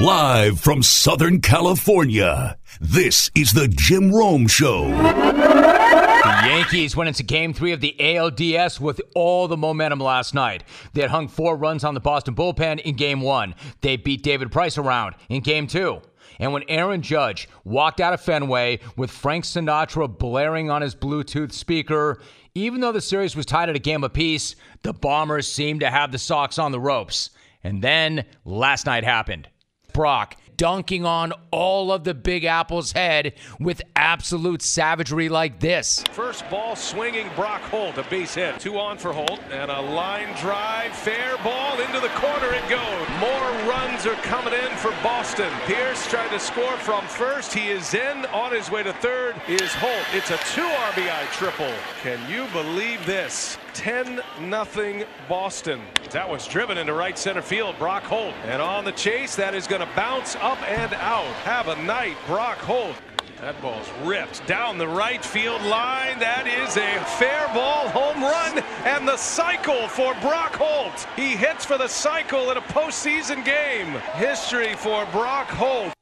Live from Southern California, this is the Jim Rome Show. The Yankees went into game three of the ALDS with all the momentum last night. They had hung four runs on the Boston bullpen in game one. They beat David Price around in game two. And when Aaron Judge walked out of Fenway with Frank Sinatra blaring on his Bluetooth speaker, even though the series was tied at a game apiece, the Bombers seemed to have the Sox on the ropes. And then last night happened. Brock dunking on all of the Big Apple's head with absolute savagery like this. First ball swinging Brock Holt, a base hit. Two on for Holt, and a line drive, fair ball into the corner it goes. More runs are coming in for Boston. Pearce tried to score from first. He is in. On his way to third is Holt. It's a two RBI triple. Can you believe this? 10 nothing Boston. That was driven into right center field. Brock Holt. And on the chase, that is going to bounce up and out. Have a night, Brock Holt. That ball's ripped down the right field line. That is a fair ball home run and the cycle for Brock Holt. He hits for the cycle in a postseason game. History for Brock Holt.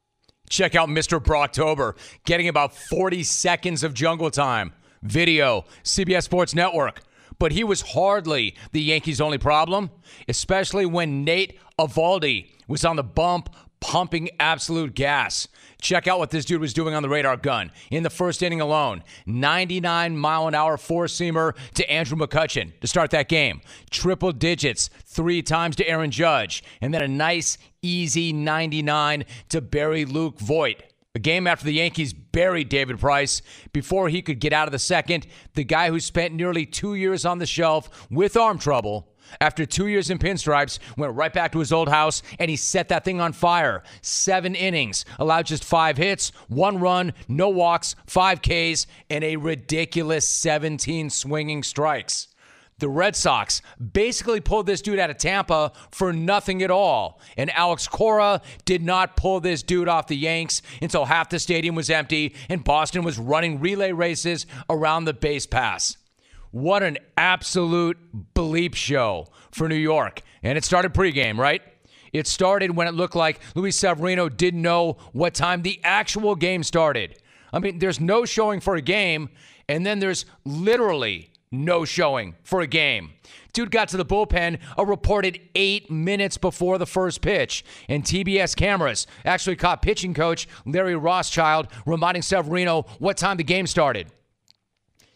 Check out Mr. Brocktober getting about 40 seconds of jungle time. Video, CBS Sports Network but he was hardly the Yankees' only problem, especially when Nate Eovaldi was on the bump pumping absolute gas. Check out what this dude was doing on the radar gun in the first inning alone. 99 mile an hour four seamer to Andrew McCutchen to start that game. Triple digits three times to Aaron Judge. And then a nice, easy 99 to Barry Luke Voit. A game after the Yankees buried David Price before he could get out of the second, the guy who spent nearly two years on the shelf with arm trouble. After two years in pinstripes, went right back to his old house and he set that thing on fire. Seven innings, allowed just five hits, one run, no walks, five Ks, and a ridiculous 17 swinging strikes. The Red Sox basically pulled this dude out of Tampa for nothing at all. And Alex Cora did not pull this dude off the Yanks until half the stadium was empty and Boston was running relay races around the base pass. What an absolute bleep show for New York. And it started pregame, right? It started when it looked like Luis Severino didn't know what time the actual game started. I mean, there's no showing for a game, and then there's literally no showing for a game. Dude got to the bullpen a reported eight minutes before the first pitch, and TBS cameras actually caught pitching coach Larry Rothschild reminding Severino what time the game started.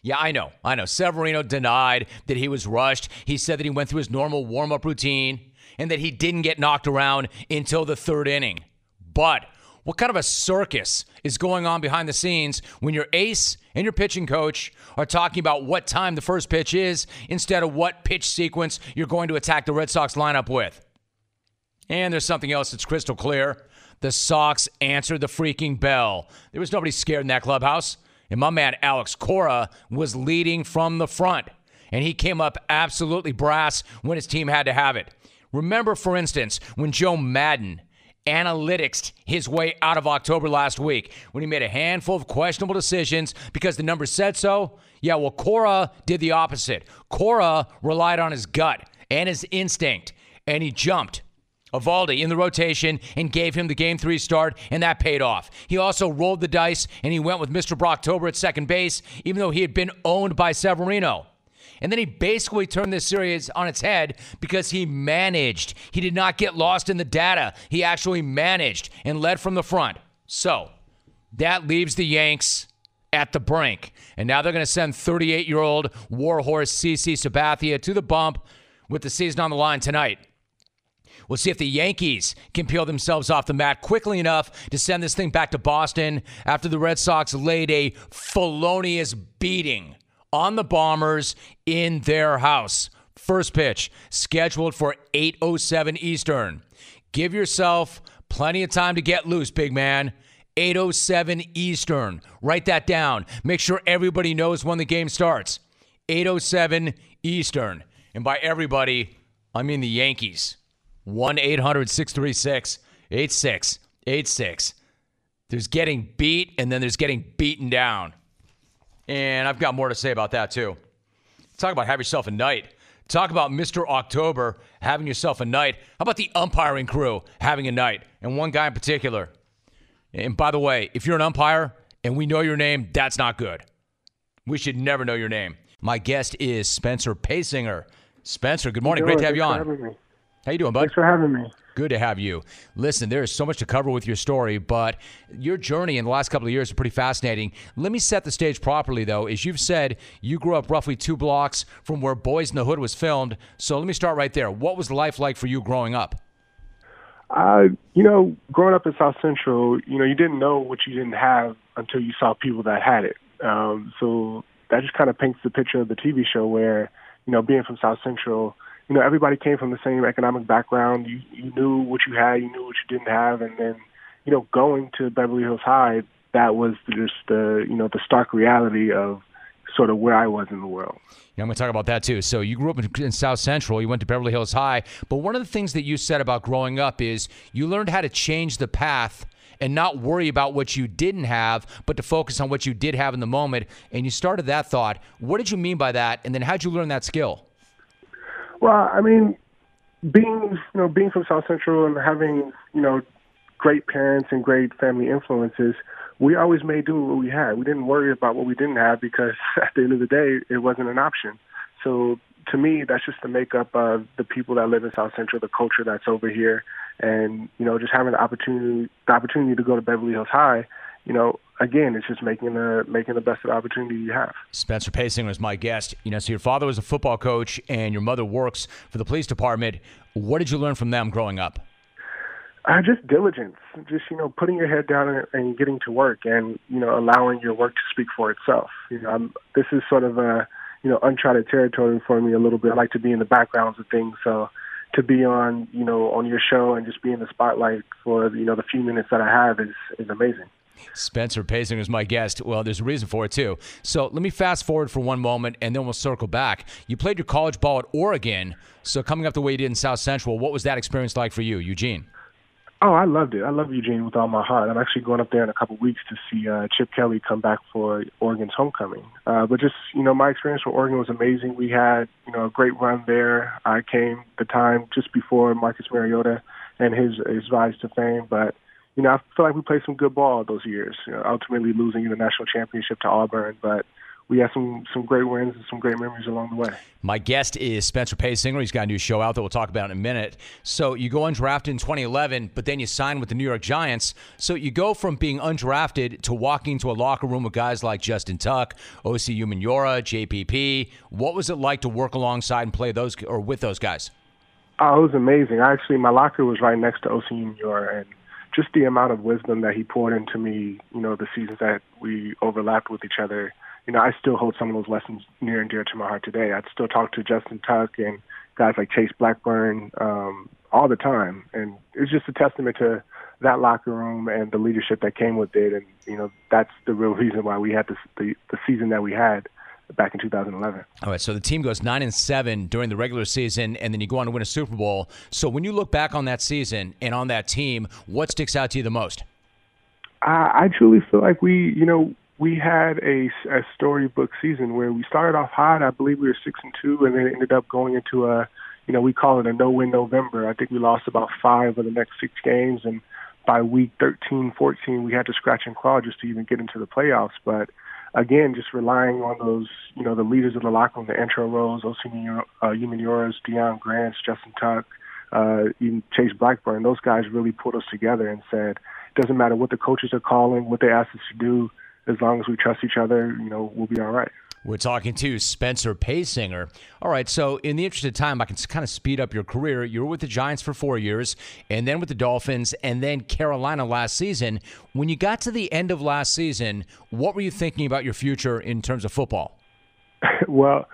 Yeah, I know. I know. Severino denied that he was rushed. He said that he went through his normal warm up routine and that he didn't get knocked around until the third inning. But what kind of a circus is going on behind the scenes when your ace and your pitching coach are talking about what time the first pitch is instead of what pitch sequence you're going to attack the Red Sox lineup with? And there's something else that's crystal clear. The Sox answered the freaking bell. There was nobody scared in that clubhouse. And my man Alex Cora was leading from the front. And he came up absolutely brass when his team had to have it. Remember, for instance, when Joe Maddon analytics his way out of October last week when he made a handful of questionable decisions because the numbers said so. Yeah, well, Cora did the opposite. Cora relied on his gut and his instinct, and he jumped. Eovaldi in the rotation and gave him the game three start, and that paid off. He also rolled the dice and he went with Mr. Brocktober at second base, even though he had been owned by Severino. And then he basically turned this series on its head because he managed. He did not get lost in the data. He actually managed and led from the front. So that leaves the Yanks at the brink. And now they're going to send 38 year old warhorse CC Sabathia to the bump with the season on the line tonight. We'll see if the Yankees can peel themselves off the mat quickly enough to send this thing back to Boston after the Red Sox laid a felonious beating on the Bombers in their house. First pitch scheduled for 8:07 Eastern. Give yourself plenty of time to get loose, big man. 807 Eastern. Write that down. Make sure everybody knows when the game starts. 807 Eastern. And by everybody, I mean the Yankees. 1 800 636 8686. There's getting beat, and then there's getting beaten down. And I've got more to say about that, too. Talk about have yourself a night. Talk about Mr. October having yourself a night. How about the umpiring crew having a night? And one guy in particular. And by the way, if you're an umpire and we know your name, that's not good. We should never know your name. My guest is Spencer Paysinger. Spencer, good morning. Great to have you on. How you doing, bud? Thanks for having me. Good to have you. Listen, there is so much to cover with your story, but your journey in the last couple of years is pretty fascinating. Let me set the stage properly, though. As you've said, you grew up roughly two blocks from where Boyz n the Hood was filmed. So let me start right there. What was life like for you growing up? Uh, you know, growing up in South Central, you know, you didn't know what you didn't have until you saw people that had it. Um, so that just kind of paints the picture of the TV show where, you know, being from South Central – you know, everybody came from the same economic background. You you knew what you had, you knew what you didn't have, and then, you know, going to Beverly Hills High, that was just the you know the stark reality of sort of where I was in the world. Yeah, I'm going to talk about that too. So you grew up in, in, South Central, you went to Beverly Hills High, but one of the things that you said about growing up is you learned how to change the path and not worry about what you didn't have, but to focus on what you did have in the moment. And you started that thought. What did you mean by that? And then how'd you learn that skill? Well, I mean, being you know being from South Central and having you know great parents and great family influences, we always made do what we had. We didn't worry about what we didn't have because at the end of the day, it wasn't an option. So to me, that's just the makeup of the people that live in South Central, the culture that's over here, and you know, just having the opportunity the opportunity to go to Beverly Hills High you know, again, it's just making the making the best of the opportunity you have. Spencer Paysinger was my guest. You know, so your father was a football coach, and your mother works for the police department. What did you learn from them growing up? Uh, just diligence, just you know, putting your head down and, and getting to work, and you know, allowing your work to speak for itself. You know, I'm, this is sort of a you know uncharted territory for me a little bit. I like to be in the backgrounds of things, so to be on you know on your show and just be in the spotlight for you know the few minutes that I have is is amazing. Spencer Paysinger is my guest. Well, there's a reason for it, too. So let me fast forward for one moment and then we'll circle back. You played your college ball at Oregon. So coming up the way you did in South Central, what was that experience like for you, Eugene? Oh, I loved it. I love Eugene with all my heart. I'm actually going up there in a couple of weeks to see uh, Chip Kelly come back for Oregon's homecoming. Uh, but just you know, my experience with Oregon was amazing. We had you know a great run there. I came the time just before Marcus Mariota and his his rise to fame, but you know, I feel like we played some good ball those years. You know, ultimately losing the national championship to Auburn, but we had some some great wins and some great memories along the way. My guest is Spencer Paysinger. He's got a new show out that we'll talk about in a minute. So you go undrafted in 2011, but then you sign with the New York Giants. So you go from being undrafted to walking into a locker room with guys like Justin Tuck, Osi Umenyiora, JPP. What was it like to work alongside and play those or with those guys? Oh, it was amazing. Actually, my locker was right next to Osi Umenyiora, and just the amount of wisdom that he poured into me, you know, the seasons that we overlapped with each other, you know, I still hold some of those lessons near and dear to my heart today. I'd still talk to Justin Tuck and guys like Chase Blackburn um, all the time, and it's just a testament to that locker room and the leadership that came with it. And you know, that's the real reason why we had this, the the season that we had back in 2011. All right, so the team goes nine and seven during the regular season, and then you go on to win a Super Bowl. So when you look back on that season and on that team, what sticks out to you the most? I, I truly feel like we, you know, we had a, a storybook season where we started off hot. I believe we were six and two, and then ended up going into a, you know, we call it a no-win November. I think we lost about five of the next six games, and by week 13, 14, we had to scratch and claw just to even get into the playoffs. But again, just relying on those, you know, the leaders of the locker room, the intro roles, those uh, Deon Grants, Justin Tuck, uh, even Chase Blackburn, those guys really pulled us together and said, it doesn't matter what the coaches are calling, what they ask us to do, as long as we trust each other, you know, we'll be all right. We're talking to Spencer Paysinger. All right, so in the interest of time, I can kind of speed up your career. You were with the Giants for four years, and then with the Dolphins, and then Carolina last season. When you got to the end of last season, what were you thinking about your future in terms of football? well,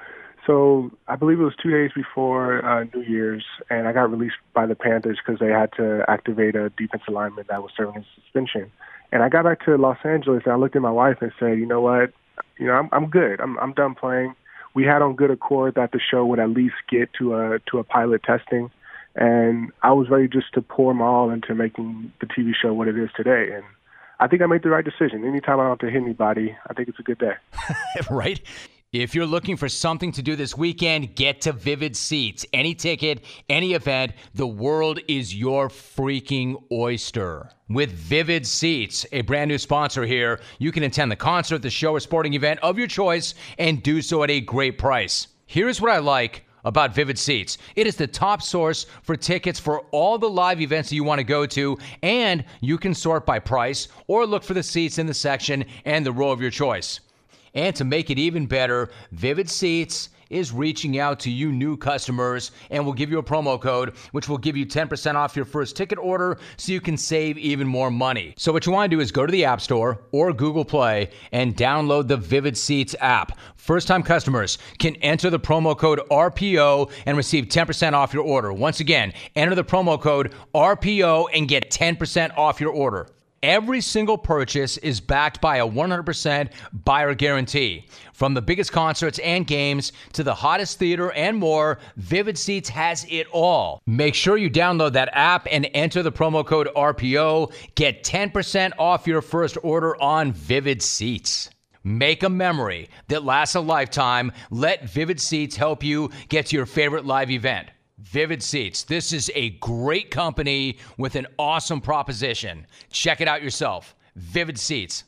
so I believe it was two days before uh, New Year's, and I got released by the Panthers because they had to activate a defensive lineman that was serving a suspension. And I got back to Los Angeles, and I looked at my wife and said, "You know what? You know, I'm I'm good. I'm I'm done playing. We had on good accord that the show would at least get to a to a pilot testing, and I was ready just to pour my all into making the TV show what it is today. And I think I made the right decision. Anytime I don't have to hit anybody, I think it's a good day. right. If you're looking for something to do this weekend, get to Vivid Seats. Any ticket, any event, the world is your freaking oyster. With Vivid Seats, a brand new sponsor here, you can attend the concert, the show, or sporting event of your choice and do so at a great price. Here's what I like about Vivid Seats. It is the top source for tickets for all the live events that you want to go to, and you can sort by price or look for the seats in the section and the row of your choice. And to make it even better, Vivid Seats is reaching out to you new customers and will give you a promo code which will give you 10% off your first ticket order so you can save even more money. So what you want to do is go to the App Store or Google Play and download the Vivid Seats app. First-time customers can enter the promo code RPO and receive 10% off your order. Once again, enter the promo code RPO and get 10% off your order. Every single purchase is backed by a 100% buyer guarantee. From the biggest concerts and games to the hottest theater and more, Vivid Seats has it all. Make sure you download that app and enter the promo code RPO. Get 10% off your first order on Vivid Seats. Make a memory that lasts a lifetime. Let Vivid Seats help you get to your favorite live event. Vivid Seats. This is a great company with an awesome proposition. Check it out yourself. Vivid Seats.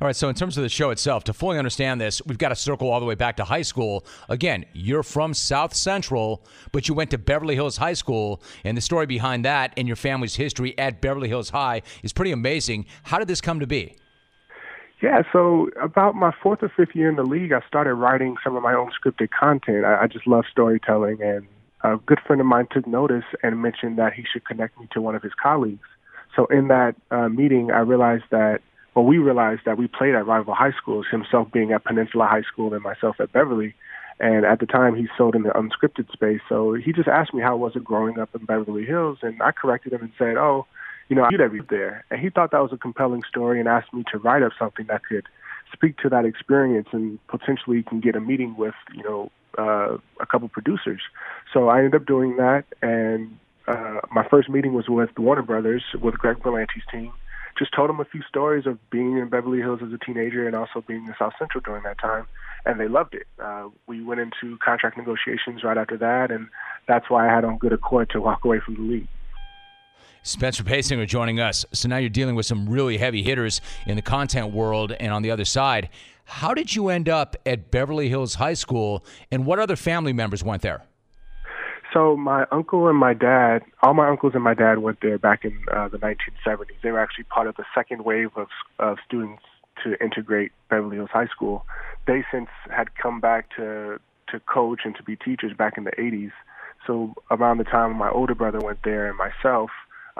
All right, so in terms of the show itself, to fully understand this, we've got to circle all the way back to high school. Again, you're from South Central, but you went to Beverly Hills High School, and the story behind that and your family's history at Beverly Hills High is pretty amazing. How did this come to be? Yeah, so about my fourth or fifth year in the league, I started writing some of my own scripted content. I, I just love storytelling, and a good friend of mine took notice and mentioned that he should connect me to one of his colleagues. So in that uh, meeting, I realized that, well, we realized that we played at rival high schools, himself being at Peninsula High School and myself at Beverly. And at the time, he sold in the unscripted space. So he just asked me how was it growing up in Beverly Hills, and I corrected him and said, "Oh, you know, I viewed every there." And he thought that was a compelling story and asked me to write up something that could speak to that experience and potentially can get a meeting with, you know, uh, a couple producers. So I ended up doing that, and uh, my first meeting was with the Warner Brothers with Greg Berlanti's team. Just told them a few stories of being in Beverly Hills as a teenager and also being in South Central during that time, and they loved it. Uh, we went into contract negotiations right after that, and that's why I had on good accord to walk away from the league. Spencer Paysinger joining us. So now you're dealing with some really heavy hitters in the content world and on the other side. How did you end up at Beverly Hills High School, and what other family members went there? So my uncle and my dad, all my uncles and my dad went there back in uh, the 1970s. They were actually part of the second wave of, of students to integrate Beverly Hills High School. They since had come back to to coach and to be teachers back in the 80s. So around the time my older brother went there and myself,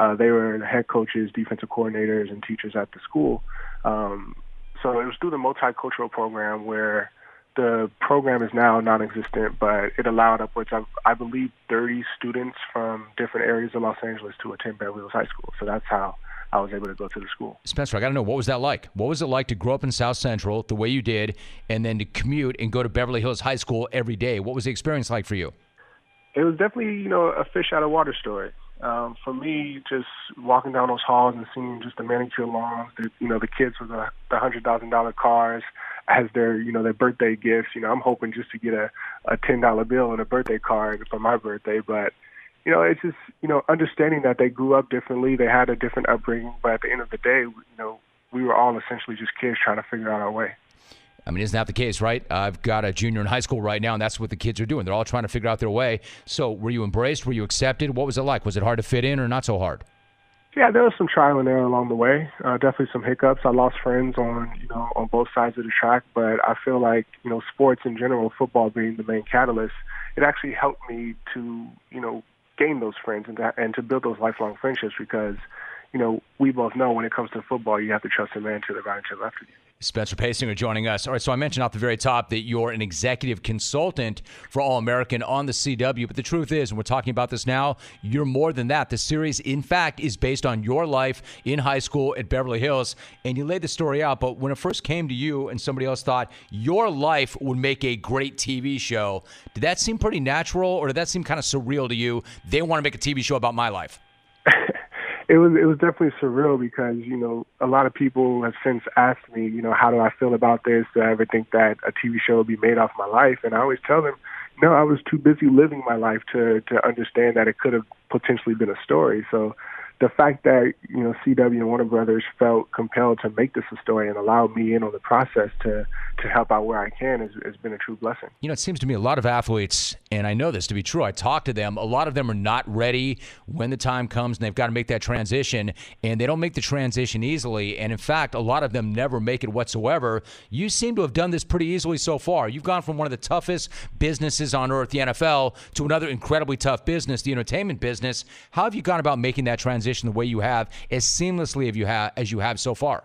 uh, they were head coaches, defensive coordinators, and teachers at the school. Um, so it was through the multicultural program where the program is now non-existent, but it allowed upwards of, I believe, 30 students from different areas of Los Angeles to attend Beverly Hills High School. So that's how I was able to go to the school. Spencer, I got to know what was that like? What was it like to grow up in South Central the way you did, and then to commute and go to Beverly Hills High School every day? What was the experience like for you? It was definitely, you know, a fish out of water story. Um, for me, just walking down those halls and seeing just the manicure lawns, the, you know, the kids with the, the hundred thousand dollar cars as their, you know, their birthday gifts. You know, I'm hoping just to get a a ten dollar bill and a birthday card for my birthday, but you know, it's just you know understanding that they grew up differently, they had a different upbringing, but at the end of the day, you know, we were all essentially just kids trying to figure out our way. I mean, isn't that the case, right? I've got a junior in high school right now, and that's what the kids are doing. They're all trying to figure out their way. So, were you embraced? Were you accepted? What was it like? Was it hard to fit in or not so hard? Yeah, there was some trial and error along the way. Uh, definitely some hiccups. I lost friends on you know on both sides of the track, but I feel like you know sports in general, football being the main catalyst, it actually helped me to you know gain those friends and to, and to build those lifelong friendships because you know we both know when it comes to football, you have to trust a man to the right and to the left of you. Spencer Paysinger joining us. All right, so I mentioned off the very top that you're an executive consultant for All American on the CW, but the truth is, and we're talking about this now, you're more than that. The series, in fact, is based on your life in high school at Beverly Hills, and you laid the story out. But when it first came to you and somebody else thought your life would make a great TV show, did that seem pretty natural, or did that seem kind of surreal to you? They want to make a TV show about my life. it was it was definitely surreal because you know a lot of people have since asked me, you know, how do I feel about this? Do I ever think that a TV show will be made off my life? And I always tell them, no, I was too busy living my life to to understand that it could have potentially been a story. So the fact that you know CW and Warner Brothers felt compelled to make this a story and allow me in on the process to to help out where I can has, has been a true blessing. You know, it seems to me a lot of athletes, and I know this to be true. I talk to them. A lot of them are not ready when the time comes, and they've got to make that transition, and they don't make the transition easily. And in fact, a lot of them never make it whatsoever. You seem to have done this pretty easily so far. You've gone from one of the toughest businesses on earth, the NFL, to another incredibly tough business, the entertainment business. How have you gone about making that transition the way you have, as seamlessly as you have as you have so far?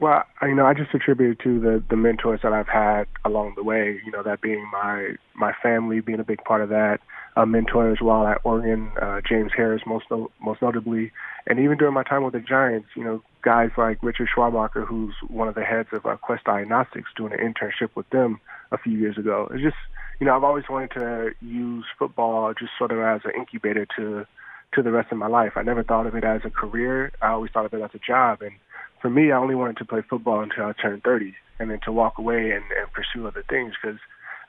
Well, you know, I just attribute it to the the mentors that I've had along the way. You know, that being my my family being a big part of that. Uh, mentors while at Oregon, uh, James Harris most no, most notably, and even during my time with the Giants, you know, guys like Richard Schwabacher, who's one of the heads of uh, Quest Diagnostics, doing an internship with them a few years ago. It's just, you know, I've always wanted to use football just sort of as an incubator to to the rest of my life. I never thought of it as a career. I always thought of it as a job, and for me, I only wanted to play football until I turned 30, and then to walk away and, and pursue other things because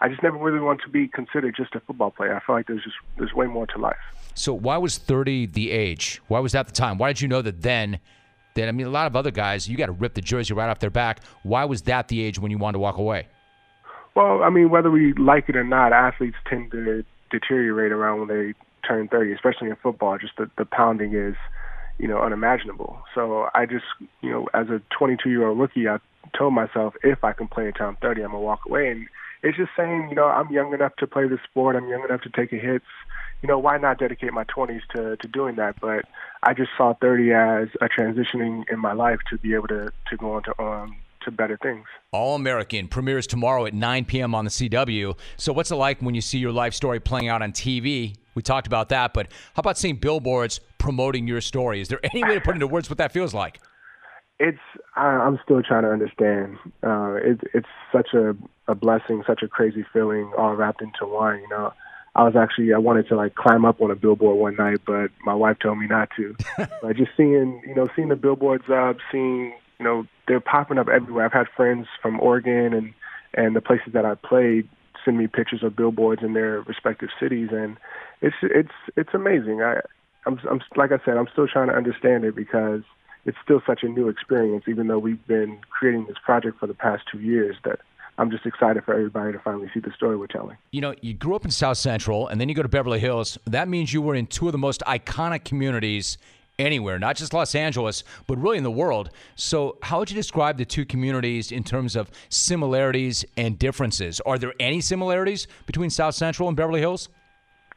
I just never really wanted to be considered just a football player. I feel like there's just there's way more to life. So why was 30 the age? Why was that the time? Why did you know that then? That I mean, a lot of other guys, you got to rip the jersey right off their back. Why was that the age when you wanted to walk away? Well, I mean, whether we like it or not, athletes tend to deteriorate around when they turn 30, especially in football. Just the, the pounding is you know, unimaginable. So I just, you know, as a 22 year old rookie, I told myself if I can play until I'm 30, I'm gonna walk away. And it's just saying, you know, I'm young enough to play the sport. I'm young enough to take a hits. You know, why not dedicate my 20s to to doing that? But I just saw 30 as a transitioning in my life to be able to to go on to um to better things. All American premieres tomorrow at 9 p.m. on the CW. So, what's it like when you see your life story playing out on TV? We talked about that, but how about seeing billboards promoting your story? Is there any way to put into words what that feels like? It's I'm still trying to understand. Uh, it, it's such a, a blessing, such a crazy feeling, all wrapped into one. You know, I was actually I wanted to like climb up on a billboard one night, but my wife told me not to. but just seeing you know seeing the billboards up, seeing you know they're popping up everywhere. I've had friends from Oregon and and the places that I played send me pictures of billboards in their respective cities, and it's it's it's amazing. I I'm, I'm like I said, I'm still trying to understand it because it's still such a new experience. Even though we've been creating this project for the past two years, that I'm just excited for everybody to finally see the story we're telling. You know, you grew up in South Central, and then you go to Beverly Hills. That means you were in two of the most iconic communities anywhere, not just Los Angeles, but really in the world. So, how would you describe the two communities in terms of similarities and differences? Are there any similarities between South Central and Beverly Hills?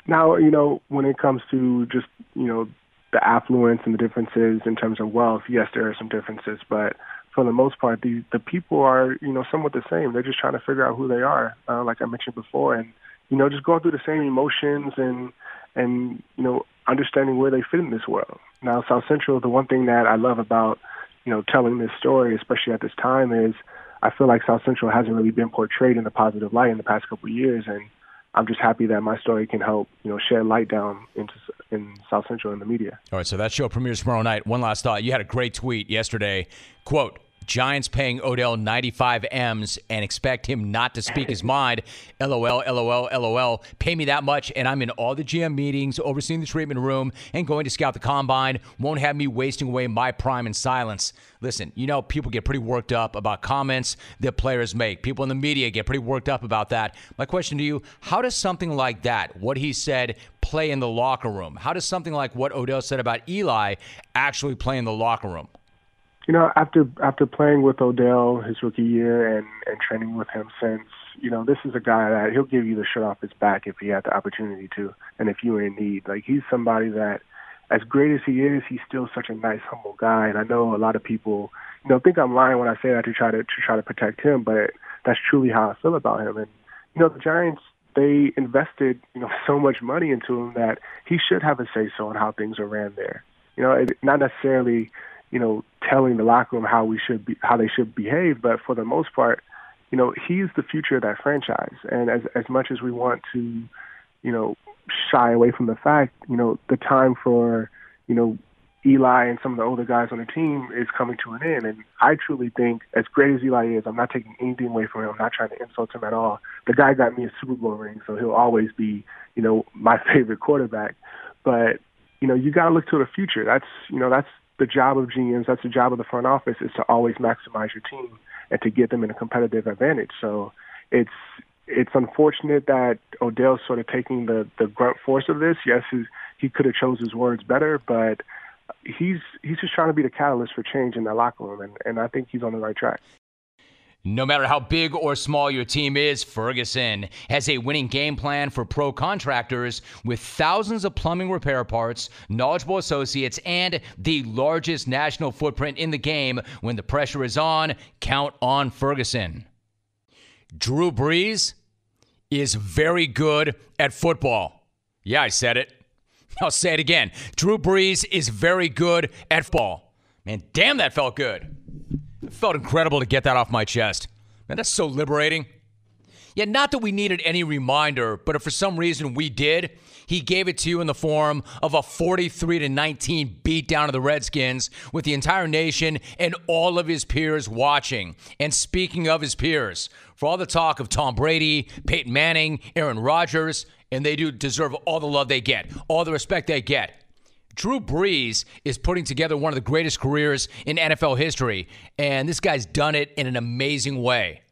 Now, you know, when it comes to just, you know, the affluence and the differences in terms of wealth, yes, there are some differences, but for the most part, the the people are, you know, somewhat the same. They're just trying to figure out who they are, uh, like I mentioned before, and you know, just going through the same emotions and and you know, understanding where they fit in this world. Now, South Central, the one thing that I love about, you know, telling this story, especially at this time, is I feel like South Central hasn't really been portrayed in a positive light in the past couple of years, and I'm just happy that my story can help, you know, shed light down into in South Central in the media. All right, so that show premieres tomorrow night. One last thought: you had a great tweet yesterday. Quote: Giants paying Odell 95 M's and expect him not to speak his mind. LOL, LOL, LOL. Pay me that much, and I'm in all the GM meetings, overseeing the treatment room, and going to scout the combine. Won't have me wasting away my prime in silence. Listen, you know, people get pretty worked up about comments that players make. People in the media get pretty worked up about that. My question to you how does something like that, what he said, play in the locker room? How does something like what Odell said about Eli actually play in the locker room? You know, after after playing with Odell his rookie year and and training with him since, you know, this is a guy that he'll give you the shirt off his back if he had the opportunity to, and if you were in need. Like he's somebody that, as great as he is, he's still such a nice, humble guy. And I know a lot of people, you know, think I'm lying when I say that to try to to try to protect him, but that's truly how I feel about him. And you know, the Giants they invested, you know, so much money into him that he should have a say so on how things are ran there. You know, it, not necessarily you know, telling the locker room how we should be, how they should behave. But for the most part, you know, he's the future of that franchise. And as as much as we want to, you know, shy away from the fact, you know, the time for, you know, Eli and some of the older guys on the team is coming to an end. And I truly think, as great as Eli is, I'm not taking anything away from him. I'm not trying to insult him at all. The guy got me a Super Bowl ring, so he'll always be, you know, my favorite quarterback. But you know, you got to look to the future. That's you know, that's the job of GMs. That's the job of the front office is to always maximize your team and to get them in a competitive advantage. So it's it's unfortunate that Odell's sort of taking the the grunt force of this. Yes, he, he could have chose his words better, but he's he's just trying to be the catalyst for change in that locker room, and, and I think he's on the right track. No matter how big or small your team is, Ferguson has a winning game plan for pro contractors with thousands of plumbing repair parts, knowledgeable associates, and the largest national footprint in the game. When the pressure is on, count on Ferguson. Drew Brees is very good at football. Yeah, I said it. I'll say it again. Drew Brees is very good at football. Man, damn, that felt good. It felt incredible to get that off my chest. Man, that's so liberating. Yeah, not that we needed any reminder, but if for some reason we did, he gave it to you in the form of a 43 to 19 beatdown of the Redskins with the entire nation and all of his peers watching. And speaking of his peers, for all the talk of Tom Brady, Peyton Manning, Aaron Rodgers, and they do deserve all the love they get, all the respect they get. Drew Brees is putting together one of the greatest careers in NFL history, and this guy's done it in an amazing way.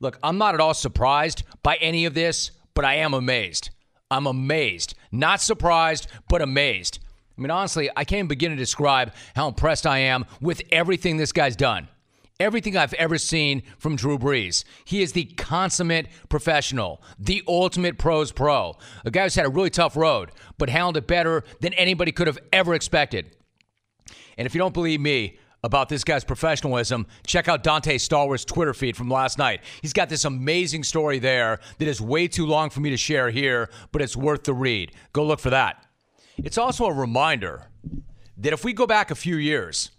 Look, I'm not at all surprised by any of this, but I am amazed. I'm amazed. Not surprised, but amazed. I mean, honestly, I can't begin to describe how impressed I am with everything this guy's done everything I've ever seen from Drew Brees. He is the consummate professional, the ultimate pros pro. A guy who's had a really tough road, but handled it better than anybody could have ever expected. And if you don't believe me, about this guy's professionalism, check out Donté Stallworth's Twitter feed from last night. He's got this amazing story there that is way too long for me to share here, but it's worth the read. Go look for that. It's also a reminder that if we go back a few years,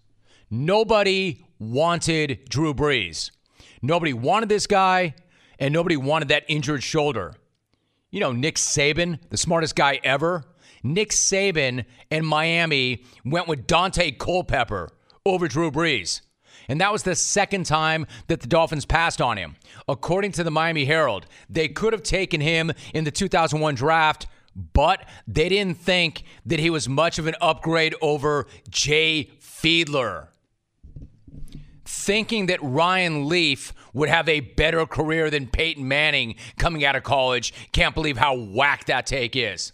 nobody wanted Drew Brees. Nobody wanted this guy, and nobody wanted that injured shoulder. You know, Nick Saban, the smartest guy ever. Nick Saban and Miami went with Daunte Culpepper over Drew Brees. And that was the second time that the Dolphins passed on him. According to the Miami Herald, they could have taken him in the 2001 draft, but they didn't think that he was much of an upgrade over Jay Fiedler thinking that Ryan Leaf would have a better career than Peyton Manning coming out of college. Can't believe how whack that take is.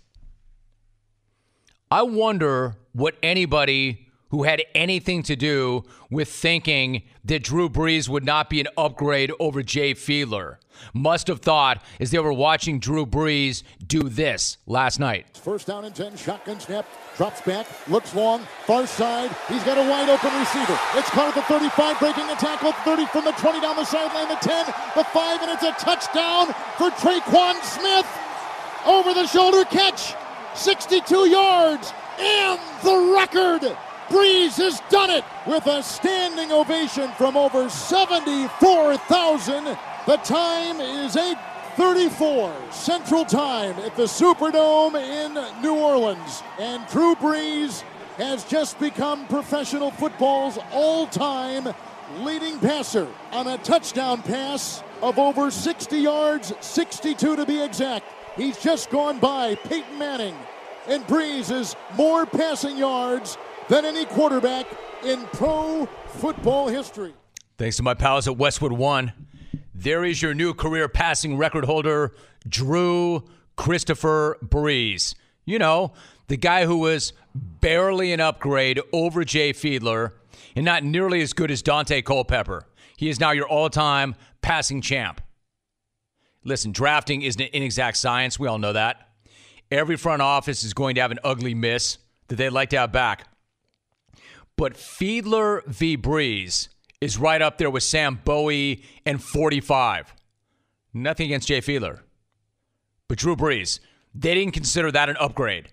I wonder what anybody who had anything to do with thinking that Drew Brees would not be an upgrade over Jay Fiedler must have thought as they were watching Drew Brees do this last night. First down and 10, shotgun snap, drops back, looks long, far side. He's got a wide open receiver. It's caught at the 35, breaking the tackle, 30 from the 20 down the sideline, the 10, the 5, and it's a touchdown for Tre'Quan Smith. Over the shoulder catch, 62 yards, and the record. Brees has done it with a standing ovation from over 74,000 the time is 8:34 Central Time at the Superdome in New Orleans, and Drew Brees has just become professional football's all-time leading passer on a touchdown pass of over 60 yards, 62 to be exact. He's just gone by Peyton Manning, and Brees is more passing yards than any quarterback in pro football history. Thanks to my pals at Westwood One. There is your new career passing record holder, Drew Christopher Brees. You know, the guy who was barely an upgrade over Jay Fiedler and not nearly as good as Daunte Culpepper. He is now your all time passing champ. Listen, drafting is an inexact science. We all know that. Every front office is going to have an ugly miss that they'd like to have back. But Fiedler v. Brees is right up there with Sam Bowie and 45. Nothing against Jay Fiedler. But Drew Brees, they didn't consider that an upgrade.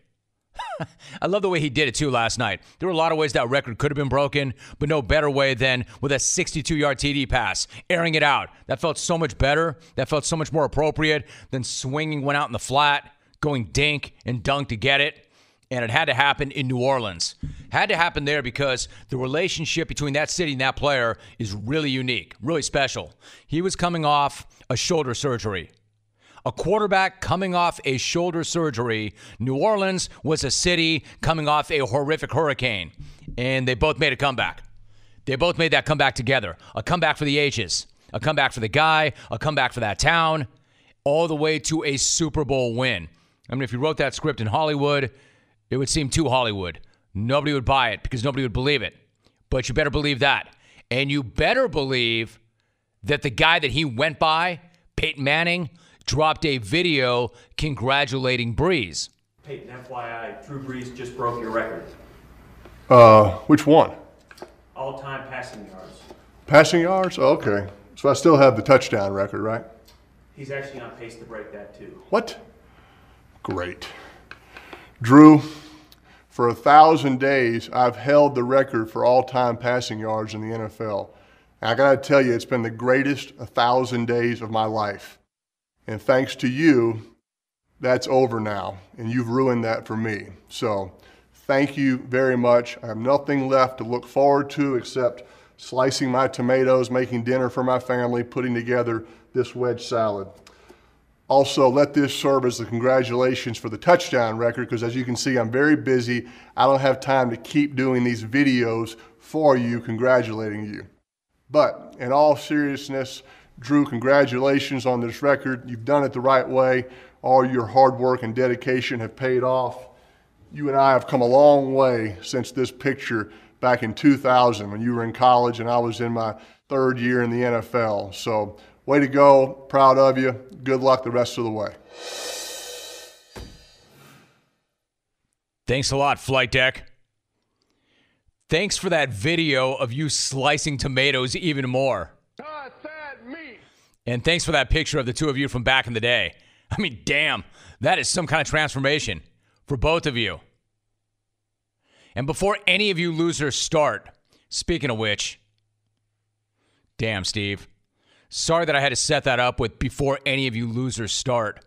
I love the way he did it too last night. There were a lot of ways that record could have been broken, but no better way than with a 62 yard TD pass, airing it out. That felt so much better. That felt so much more appropriate than swinging one out in the flat, going dink and dunk to get it. And it had to happen in New Orleans. Had to happen there because the relationship between that city and that player is really unique, really special. He was coming off a shoulder surgery. A quarterback coming off a shoulder surgery. New Orleans was a city coming off a horrific hurricane, and they both made a comeback. They both made that comeback together. A comeback for the ages, a comeback for the guy, a comeback for that town, all the way to a Super Bowl win. I mean, if you wrote that script in Hollywood, it would seem too Hollywood. Nobody would buy it because nobody would believe it. But you better believe that. And you better believe that the guy that he went by, Peyton Manning, dropped a video congratulating Brees. Peyton, FYI, Drew Brees just broke your record. Uh, which one? All time passing yards. Passing yards? Oh, okay. So I still have the touchdown record, right? He's actually on pace to break that too. What? Great. Drew, for a thousand days, I've held the record for all time passing yards in the NFL. And I got to tell you, it's been the greatest a thousand days of my life. And thanks to you, that's over now. And you've ruined that for me. So thank you very much. I have nothing left to look forward to except slicing my tomatoes, making dinner for my family, putting together this wedge salad. Also, let this serve as the congratulations for the touchdown record because as you can see, I'm very busy. I don't have time to keep doing these videos for you, congratulating you. But in all seriousness, Drew, congratulations on this record. You've done it the right way. All your hard work and dedication have paid off. You and I have come a long way since this picture back in 2000 when you were in college and I was in my third year in the NFL. So Way to go. Proud of you. Good luck the rest of the way. Thanks a lot, Flight Deck. Thanks for that video of you slicing tomatoes even more. And thanks for that picture of the two of you from back in the day. I mean, damn, that is some kind of transformation for both of you. And before any of you losers start, speaking of which, damn, Steve. Sorry that I had to set that up with before any of you losers start.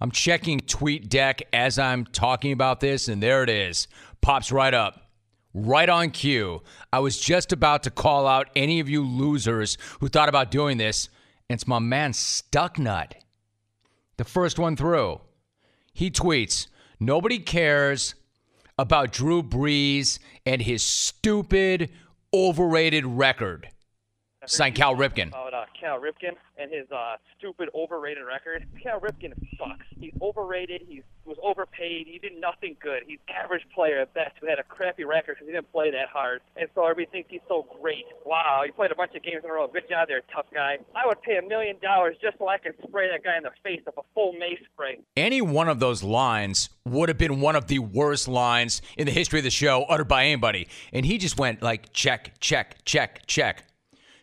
I'm checking TweetDeck as I'm talking about this, and there it is. Pops right up. Right on cue. I was just about to call out any of you losers who thought about doing this, and it's my man Stucknut. The first one through. He tweets Nobody cares about Drew Brees and his stupid, overrated record. Signed Cal Ripken. About uh, Cal Ripken and his uh, stupid, overrated record. Cal Ripken sucks. He's overrated. He was overpaid. He did nothing good. He's average player at best who had a crappy record because he didn't play that hard. And so everybody thinks he's so great. Wow, he played a bunch of games in a row. Good job there, tough guy. I would pay a million dollars just so I could spray that guy in the face with a full mace spray. Any one of those lines would have been one of the worst lines in the history of the show uttered by anybody. And he just went like check, check, check, check.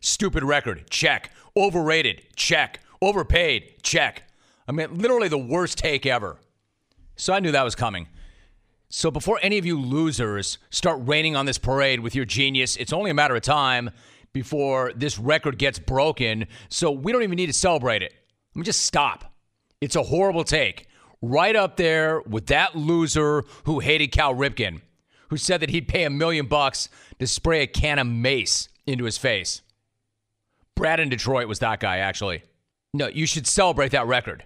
Stupid record, check. Overrated, check. Overpaid, check. I mean, literally the worst take ever. So I knew that was coming. So before any of you losers start raining on this parade with your genius, it's only a matter of time before this record gets broken. So we don't even need to celebrate it. Let me just stop. It's a horrible take. Right up there with that loser who hated Cal Ripken, who said that he'd pay a million bucks to spray a can of mace into his face. Brad in Detroit was that guy, actually. No, you should celebrate that record.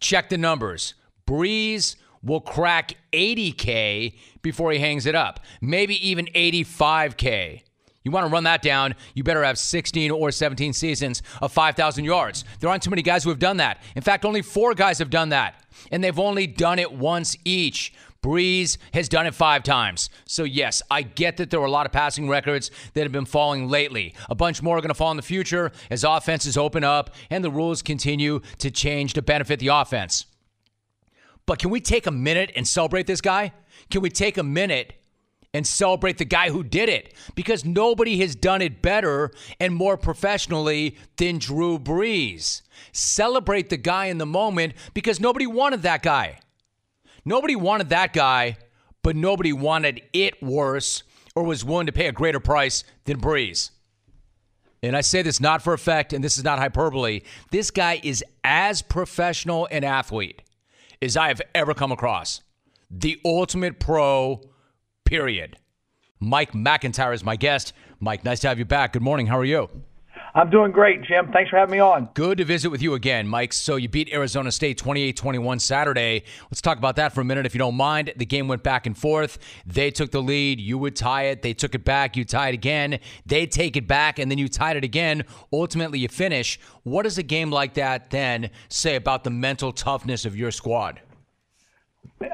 Check the numbers. Brees will crack 80K before he hangs it up, maybe even 85K. You want to run that down, you better have 16 or 17 seasons of 5,000 yards. There aren't too many guys who have done that. In fact, only four guys have done that, and they've only done it once each. Brees has done it five times. So, yes, I get that there were a lot of passing records that have been falling lately. A bunch more are going to fall in the future as offenses open up and the rules continue to change to benefit the offense. But can we take a minute and celebrate this guy? Can we take a minute and celebrate the guy who did it? Because nobody has done it better and more professionally than Drew Brees. Celebrate the guy in the moment because nobody wanted that guy. Nobody wanted that guy, but nobody wanted it worse or was willing to pay a greater price than Brees. And I say this not for effect, and this is not hyperbole. This guy is as professional an athlete as I have ever come across. the ultimate pro, period. Mike MacIntyre is my guest. Mike, nice to have you back. Good morning. How are you? I'm doing great, Jim. Thanks for having me on. Good to visit with you again, Mike. So you beat Arizona State 28-21 Saturday. Let's talk about that for a minute if you don't mind. The game went back and forth. They took the lead, you would tie it. They took it back, you tie it again. They take it back and then you tied it again. Ultimately you finish. What does a game like that then say about the mental toughness of your squad?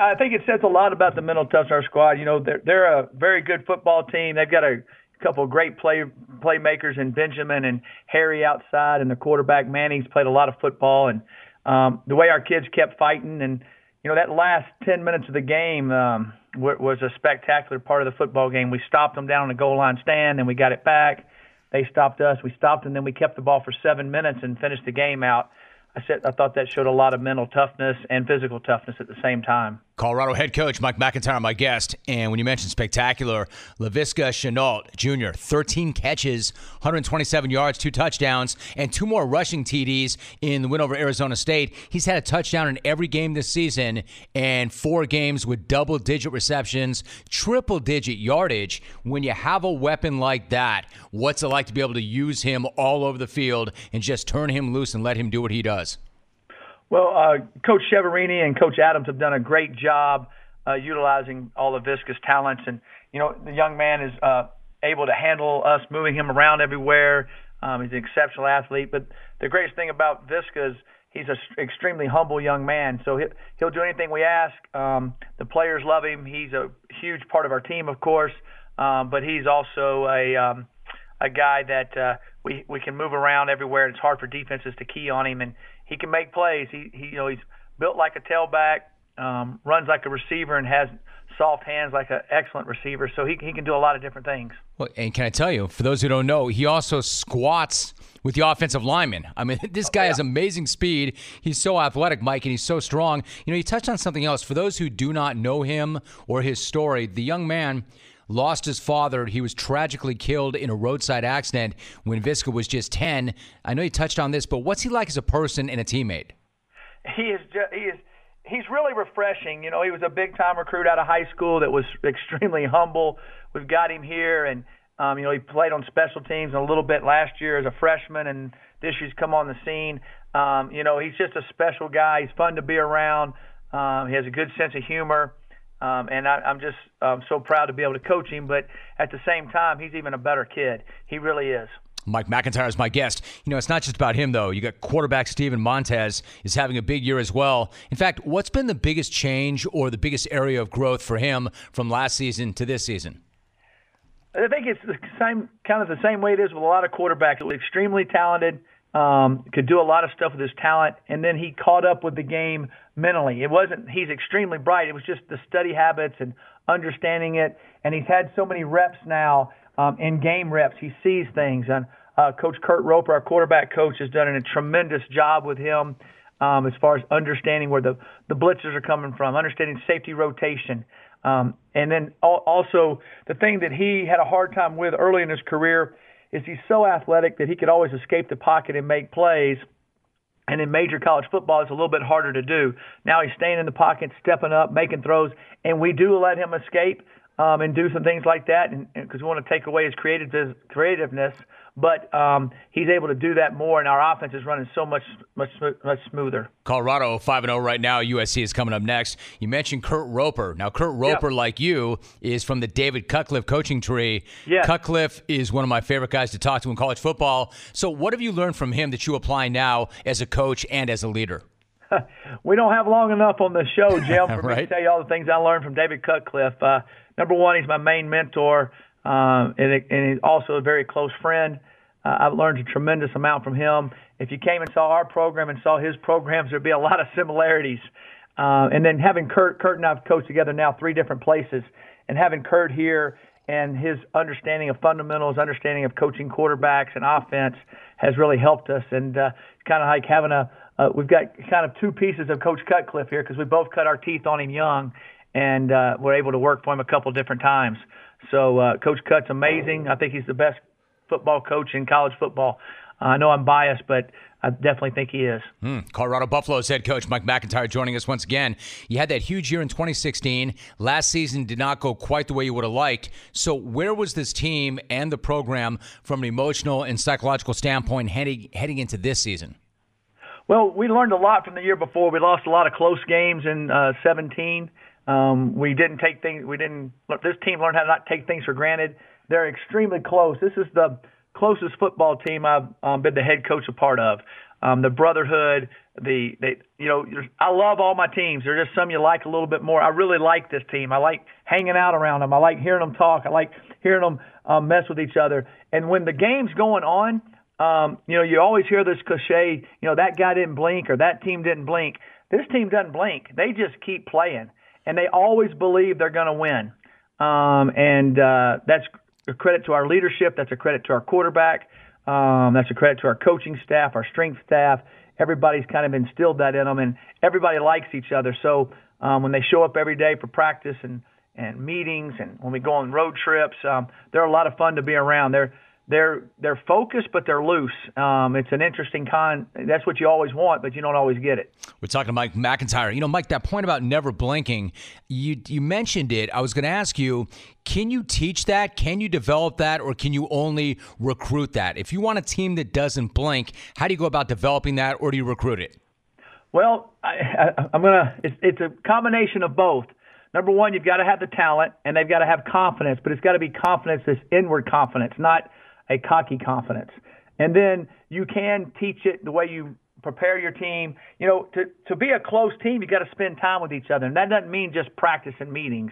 I think it says a lot about the mental toughness of our squad. You know, they're they're a very good football team. They've got a couple of great play playmakers in Benjamin and Harry outside, and the quarterback Manning's played a lot of football. And um, the way our kids kept fighting, and you know that last ten minutes of the game um, was a spectacular part of the football game. We stopped them down on the goal line stand, and we got it back. They stopped us. We stopped them, then we kept the ball for seven minutes and finished the game out. I said I thought that showed a lot of mental toughness and physical toughness at the same time. Colorado head coach Mike MacIntyre, my guest. And when you mentioned spectacular, Laviska Shenault Jr., 13 catches, 127 yards, two touchdowns, and two more rushing TDs in the win over Arizona State. He's had a touchdown in every game this season and four games with double digit receptions, triple digit yardage. When you have a weapon like that, what's it like to be able to use him all over the field and just turn him loose and let him do what he does? Well, uh, Coach Chiaverini and Coach Adams have done a great job uh, utilizing all of Viska's talents, and you know the young man is uh, able to handle us moving him around everywhere. Um, he's an exceptional athlete, but the greatest thing about Viska is he's an extremely humble young man. So he'll, he'll do anything we ask. Um, the players love him. He's a huge part of our team, of course, um, but he's also a um, a guy that uh, we we can move around everywhere. It's hard for defenses to key on him, and he can make plays. He, he you know he's built like a tailback, um, runs like a receiver, and has soft hands like an excellent receiver. So he he can do a lot of different things. Well, and can I tell you, for those who don't know, he also squats with the offensive lineman. I mean, this guy oh, yeah. has amazing speed. He's so athletic, Mike, and he's so strong. You know, you touched on something else. For those who do not know him or his story, the young man lost his father. He was tragically killed in a roadside accident when Viska was just 10. I know you touched on this, but what's he like as a person and a teammate? He is just, he is he's really refreshing. You know, he was a big time recruit out of high school that was extremely humble. We've got him here and um, you know, he played on special teams a little bit last year as a freshman, and this year's come on the scene. Um, you know, he's just a special guy. He's fun to be around. Um, he has a good sense of humor. Um, and I, I'm just um, so proud to be able to coach him. But at the same time, he's even a better kid. He really is. Mike MacIntyre is my guest. You know, it's not just about him, though. You got quarterback Steven Montez is having a big year as well. In fact, what's been the biggest change or the biggest area of growth for him from last season to this season? I think it's the same, kind of the same way it is with a lot of quarterbacks. Extremely talented, um, could do a lot of stuff with his talent, and then he caught up with the game mentally. It wasn't he's extremely bright. It was just the study habits and understanding it. And he's had so many reps now um, in game reps. He sees things. And uh, Coach Kurt Roper, our quarterback coach, has done a tremendous job with him um, as far as understanding where the the blitzers are coming from, understanding safety rotation. Um, and then also the thing that he had a hard time with early in his career is he's so athletic that he could always escape the pocket and make plays. And in major college football, it's a little bit harder to do. Now he's staying in the pocket, stepping up, making throws, and we do let him escape um, and do some things like that, and because we want to take away his creative creativeness but um, he's able to do that more, and our offense is running so much much much smoother. Colorado five and zero oh right now. USC is coming up next. You mentioned Kurt Roper. Now Kurt Roper, yep. like you, is from the David Cutcliffe coaching tree. Yeah. Cutcliffe is one of my favorite guys to talk to in college football. So what have you learned from him that you apply now as a coach and as a leader? we don't have long enough on the show, Jim, for right? me to tell you all the things I learned from David Cutcliffe. Uh, number one, he's my main mentor, um, and, and he's also a very close friend. Uh, I've learned a tremendous amount from him. If you came and saw our program and saw his programs, there'd be a lot of similarities. Uh, and then having Kurt, Kurt and I've coached together now three different places, and having Kurt here and his understanding of fundamentals, understanding of coaching quarterbacks and offense has really helped us. And uh, kind of like having a, uh, we've got kind of two pieces of Coach Cutcliffe here because we both cut our teeth on him young, and uh, we're able to work for him a couple different times. So uh, Coach Cut's amazing. I think he's the best football coach in college football. Uh, I know I'm biased, but I definitely think he is. Hmm. Colorado Buffaloes head coach Mike MacIntyre joining us once again. You had that huge year in 2016. Last season did not go quite the way you would have liked. So, where was this team and the program from an emotional and psychological standpoint heading heading into this season? Well, we learned a lot from the year before. We lost a lot of close games in uh, 17. Um, we didn't take things. We didn't. This team learned how to not take things for granted. They're extremely close. This is the closest football team I've um, been the head coach a part of. Um, the brotherhood, the they, you know, I love all my teams. There's just some you like a little bit more. I really like this team. I like hanging out around them. I like hearing them talk. I like hearing them um, mess with each other. And when the game's going on, um, you know, you always hear this cliche, you know, that guy didn't blink or that team didn't blink. This team doesn't blink. They just keep playing, and they always believe they're going to win. Um, and uh, that's a credit to our leadership. That's a credit to our quarterback. Um, that's a credit to our coaching staff, our strength staff. Everybody's kind of instilled that in them, and everybody likes each other. So um, when they show up every day for practice and and meetings, and when we go on road trips, um, they're a lot of fun to be around. They're they're they're focused, but they're loose. Um, it's an interesting con. That's what you always want, but you don't always get it. We're talking to Mike MacIntyre. You know, Mike, that point about never blinking, you you mentioned it. I was going to ask you, can you teach that? Can you develop that, or can you only recruit that? If you want a team that doesn't blink, how do you go about developing that, or do you recruit it? Well, I, am gonna. It's, it's a combination of both. Number one, you've got to have the talent, and they've got to have confidence, but it's got to be confidence, this inward confidence, not a cocky confidence. And then you can teach it the way you prepare your team. You know, to, to be a close team, you got to spend time with each other. And that doesn't mean just practice and meetings.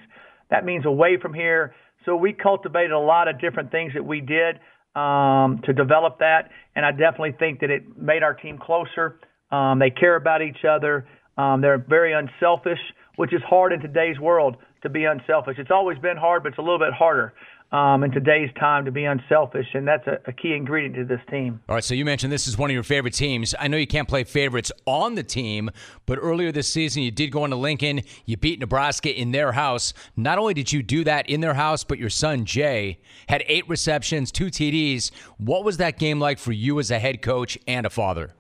That means away from here. So we cultivated a lot of different things that we did um, to develop that. And I definitely think that it made our team closer. Um, they care about each other. Um, they're very unselfish, which is hard in today's world to be unselfish. It's always been hard, but it's a little bit harder um, in today's time to be unselfish, and that's a, a, key ingredient to this team. All right, so you mentioned this is one of your favorite teams. I know you can't play favorites on the team, but earlier this season you did go into Lincoln. You beat Nebraska in their house. Not only did you do that in their house, but your son Jay had eight receptions, two TDs. What was that game like for you as a head coach and a father?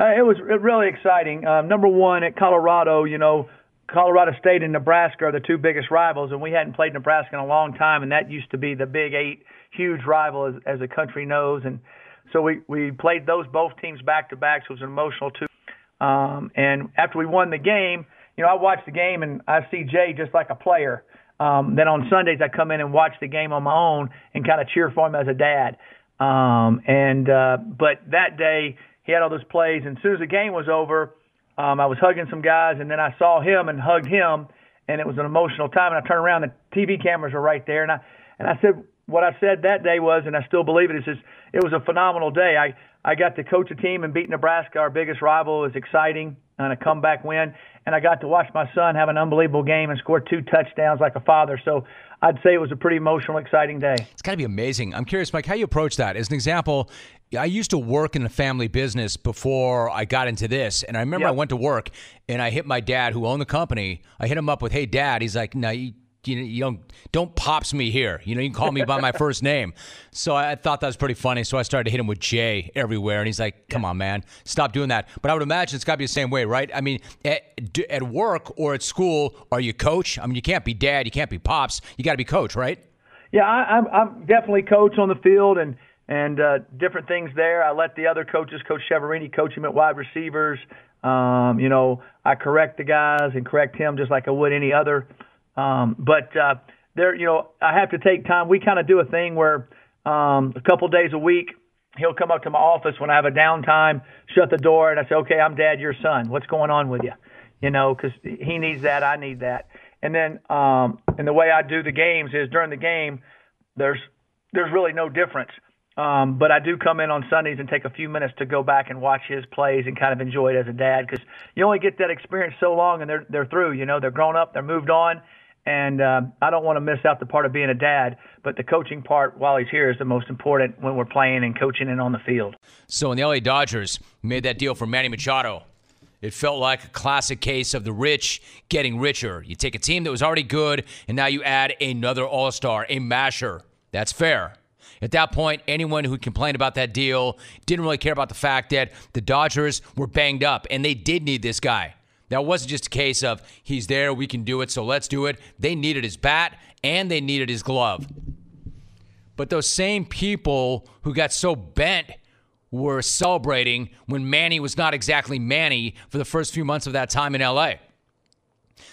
Uh, it was really exciting. Uh, number one, at Colorado, you know, Colorado State and Nebraska are the two biggest rivals, and we hadn't played Nebraska in a long time, and that used to be the Big Eight, huge rival as, as the country knows. And so we we played those both teams back to back, so it was an emotional too. Um, and after we won the game, you know, I watched the game and I see Jay just like a player. Um, then on Sundays I come in and watch the game on my own and kind of cheer for him as a dad. Um, and uh, but that day he had all those plays, and as soon as the game was over um, I was hugging some guys, and then I saw him and hugged him, and it was an emotional time. And I turned around, the TV cameras were right there, and I and I said what I said that day was, and I still believe it is, just, it was a phenomenal day. I I got to coach a team and beat Nebraska, our biggest rival. It was exciting and a comeback win, and I got to watch my son have an unbelievable game and score two touchdowns like a father. So I'd say it was a pretty emotional, exciting day. It's got to be amazing. I'm curious, Mike, how you approach that. As an example, I used to work in a family business before I got into this, and I remember yep. I went to work and I hit my dad, who owned the company. I hit him up with, "Hey, Dad." He's like, "No, you, you, you don't don't pops me here. You know, you can call me by my first name." So I thought that was pretty funny. So I started to hit him with Jay everywhere, and he's like, "Come on, man, stop doing that." But I would imagine it's got to be the same way, right? I mean, at, at work or at school, are you coach? I mean, you can't be dad, you can't be pops. You got to be coach, right? Yeah, I, I'm I'm definitely coach on the field and and uh, different things there. I let the other coaches, Coach Chiaverini, coach him at wide receivers. Um, you know, I correct the guys and correct him just like I would any other. Um, but uh, there, you know, I have to take time. We kind of do a thing where um, a couple days a week he'll come up to my office when I have a downtime, shut the door, and I say, "Okay, I'm Dad, your son. What's going on with you?" You know, because he needs that, I need that. And then, um, and the way I do the games is during the game, there's there's really no difference. Um, but I do come in on Sundays and take a few minutes to go back and watch his plays and kind of enjoy it as a dad because you only get that experience so long and they're they're through. You know, they're grown up, they're moved on, and uh, I don't want to miss out the part of being a dad. But the coaching part while he's here is the most important when we're playing and coaching and on the field. So when the LA Dodgers made that deal for Manny Machado. It felt like a classic case of the rich getting richer. You take a team that was already good, and now you add another all star, a masher. That's fair. At that point, anyone who complained about that deal didn't really care about the fact that the Dodgers were banged up and they did need this guy. That wasn't just a case of he's there, we can do it, so let's do it. They needed his bat and they needed his glove. But those same people who got so bent were celebrating when Manny was not exactly Manny for the first few months of that time in LA.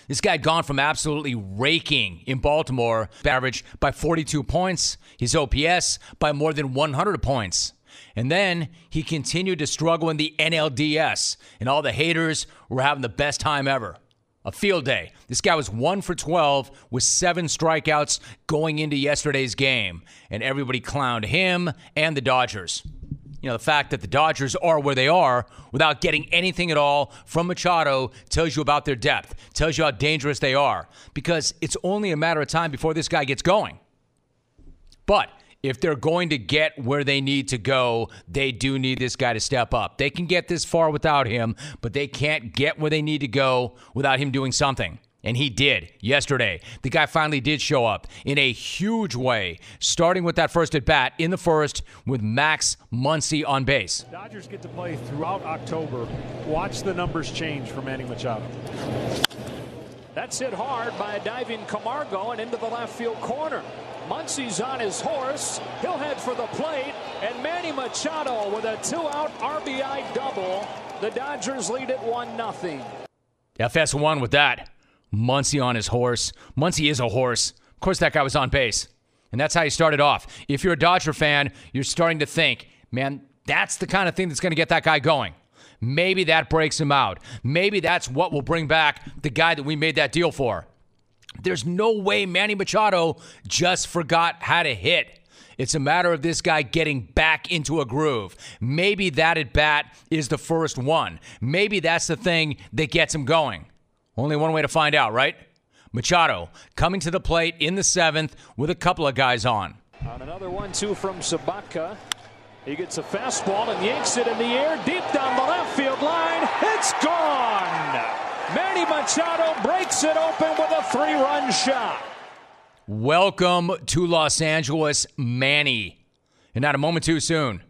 This guy had gone from absolutely raking in Baltimore, average by 42 points, his OPS by more than 100 points. And then he continued to struggle in the NLDS, and all the haters were having the best time ever. A field day. This guy was 1 for 12 with seven strikeouts going into yesterday's game, and everybody clowned him and the Dodgers you know, the fact that the Dodgers are where they are without getting anything at all from Machado tells you about their depth, tells you how dangerous they are, because it's only a matter of time before this guy gets going. But if they're going to get where they need to go, they do need this guy to step up. They can get this far without him, but they can't get where they need to go without him doing something. And he did yesterday. The guy finally did show up in a huge way, starting with that first at bat in the first with Max Muncy on base. Dodgers get to play throughout October. Watch the numbers change for Manny Machado. That's hit hard by a diving Camargo and into the left field corner. Muncy's on his horse. He'll head for the plate. And Manny Machado with a two out RBI double. The Dodgers lead at 1 0. FS1 with that. Muncy on his horse. Muncy is a horse. Of course, that guy was on base. And that's how he started off. If you're a Dodger fan, you're starting to think, man, that's the kind of thing that's going to get that guy going. Maybe that breaks him out. Maybe that's what will bring back the guy that we made that deal for. There's no way Manny Machado just forgot how to hit. It's a matter of this guy getting back into a groove. Maybe that at bat is the first one. Maybe that's the thing that gets him going. Only one way to find out, right? Machado coming to the plate in the seventh with a couple of guys on. On another one, two from Sobotka. He gets a fastball and yanks it in the air deep down the left field line. It's gone. Manny Machado breaks it open with a three run shot. Welcome to Los Angeles, Manny. And not a moment too soon.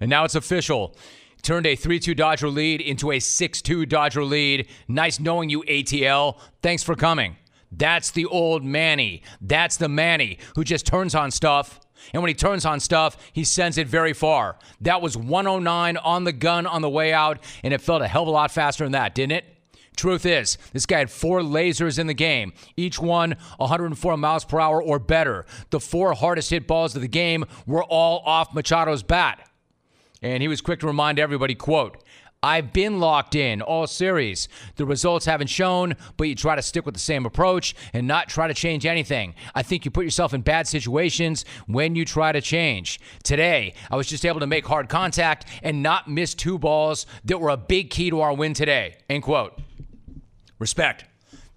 And now it's official turned a 3 2 Dodger lead into a 6 2 Dodger lead. Nice knowing you, ATL. Thanks for coming. That's the old Manny. That's the Manny who just turns on stuff. And when he turns on stuff, he sends it very far. That was 109 on the gun on the way out, and it felt a hell of a lot faster than that, didn't it? Truth is, this guy had four lasers in the game, each one 104 miles per hour or better. The four hardest hit balls of the game were all off Machado's bat. And he was quick to remind everybody, quote, I've been locked in all series. The results haven't shown, but you try to stick with the same approach and not try to change anything. I think you put yourself in bad situations when you try to change. Today, I was just able to make hard contact and not miss two balls that were a big key to our win today. End quote. Respect.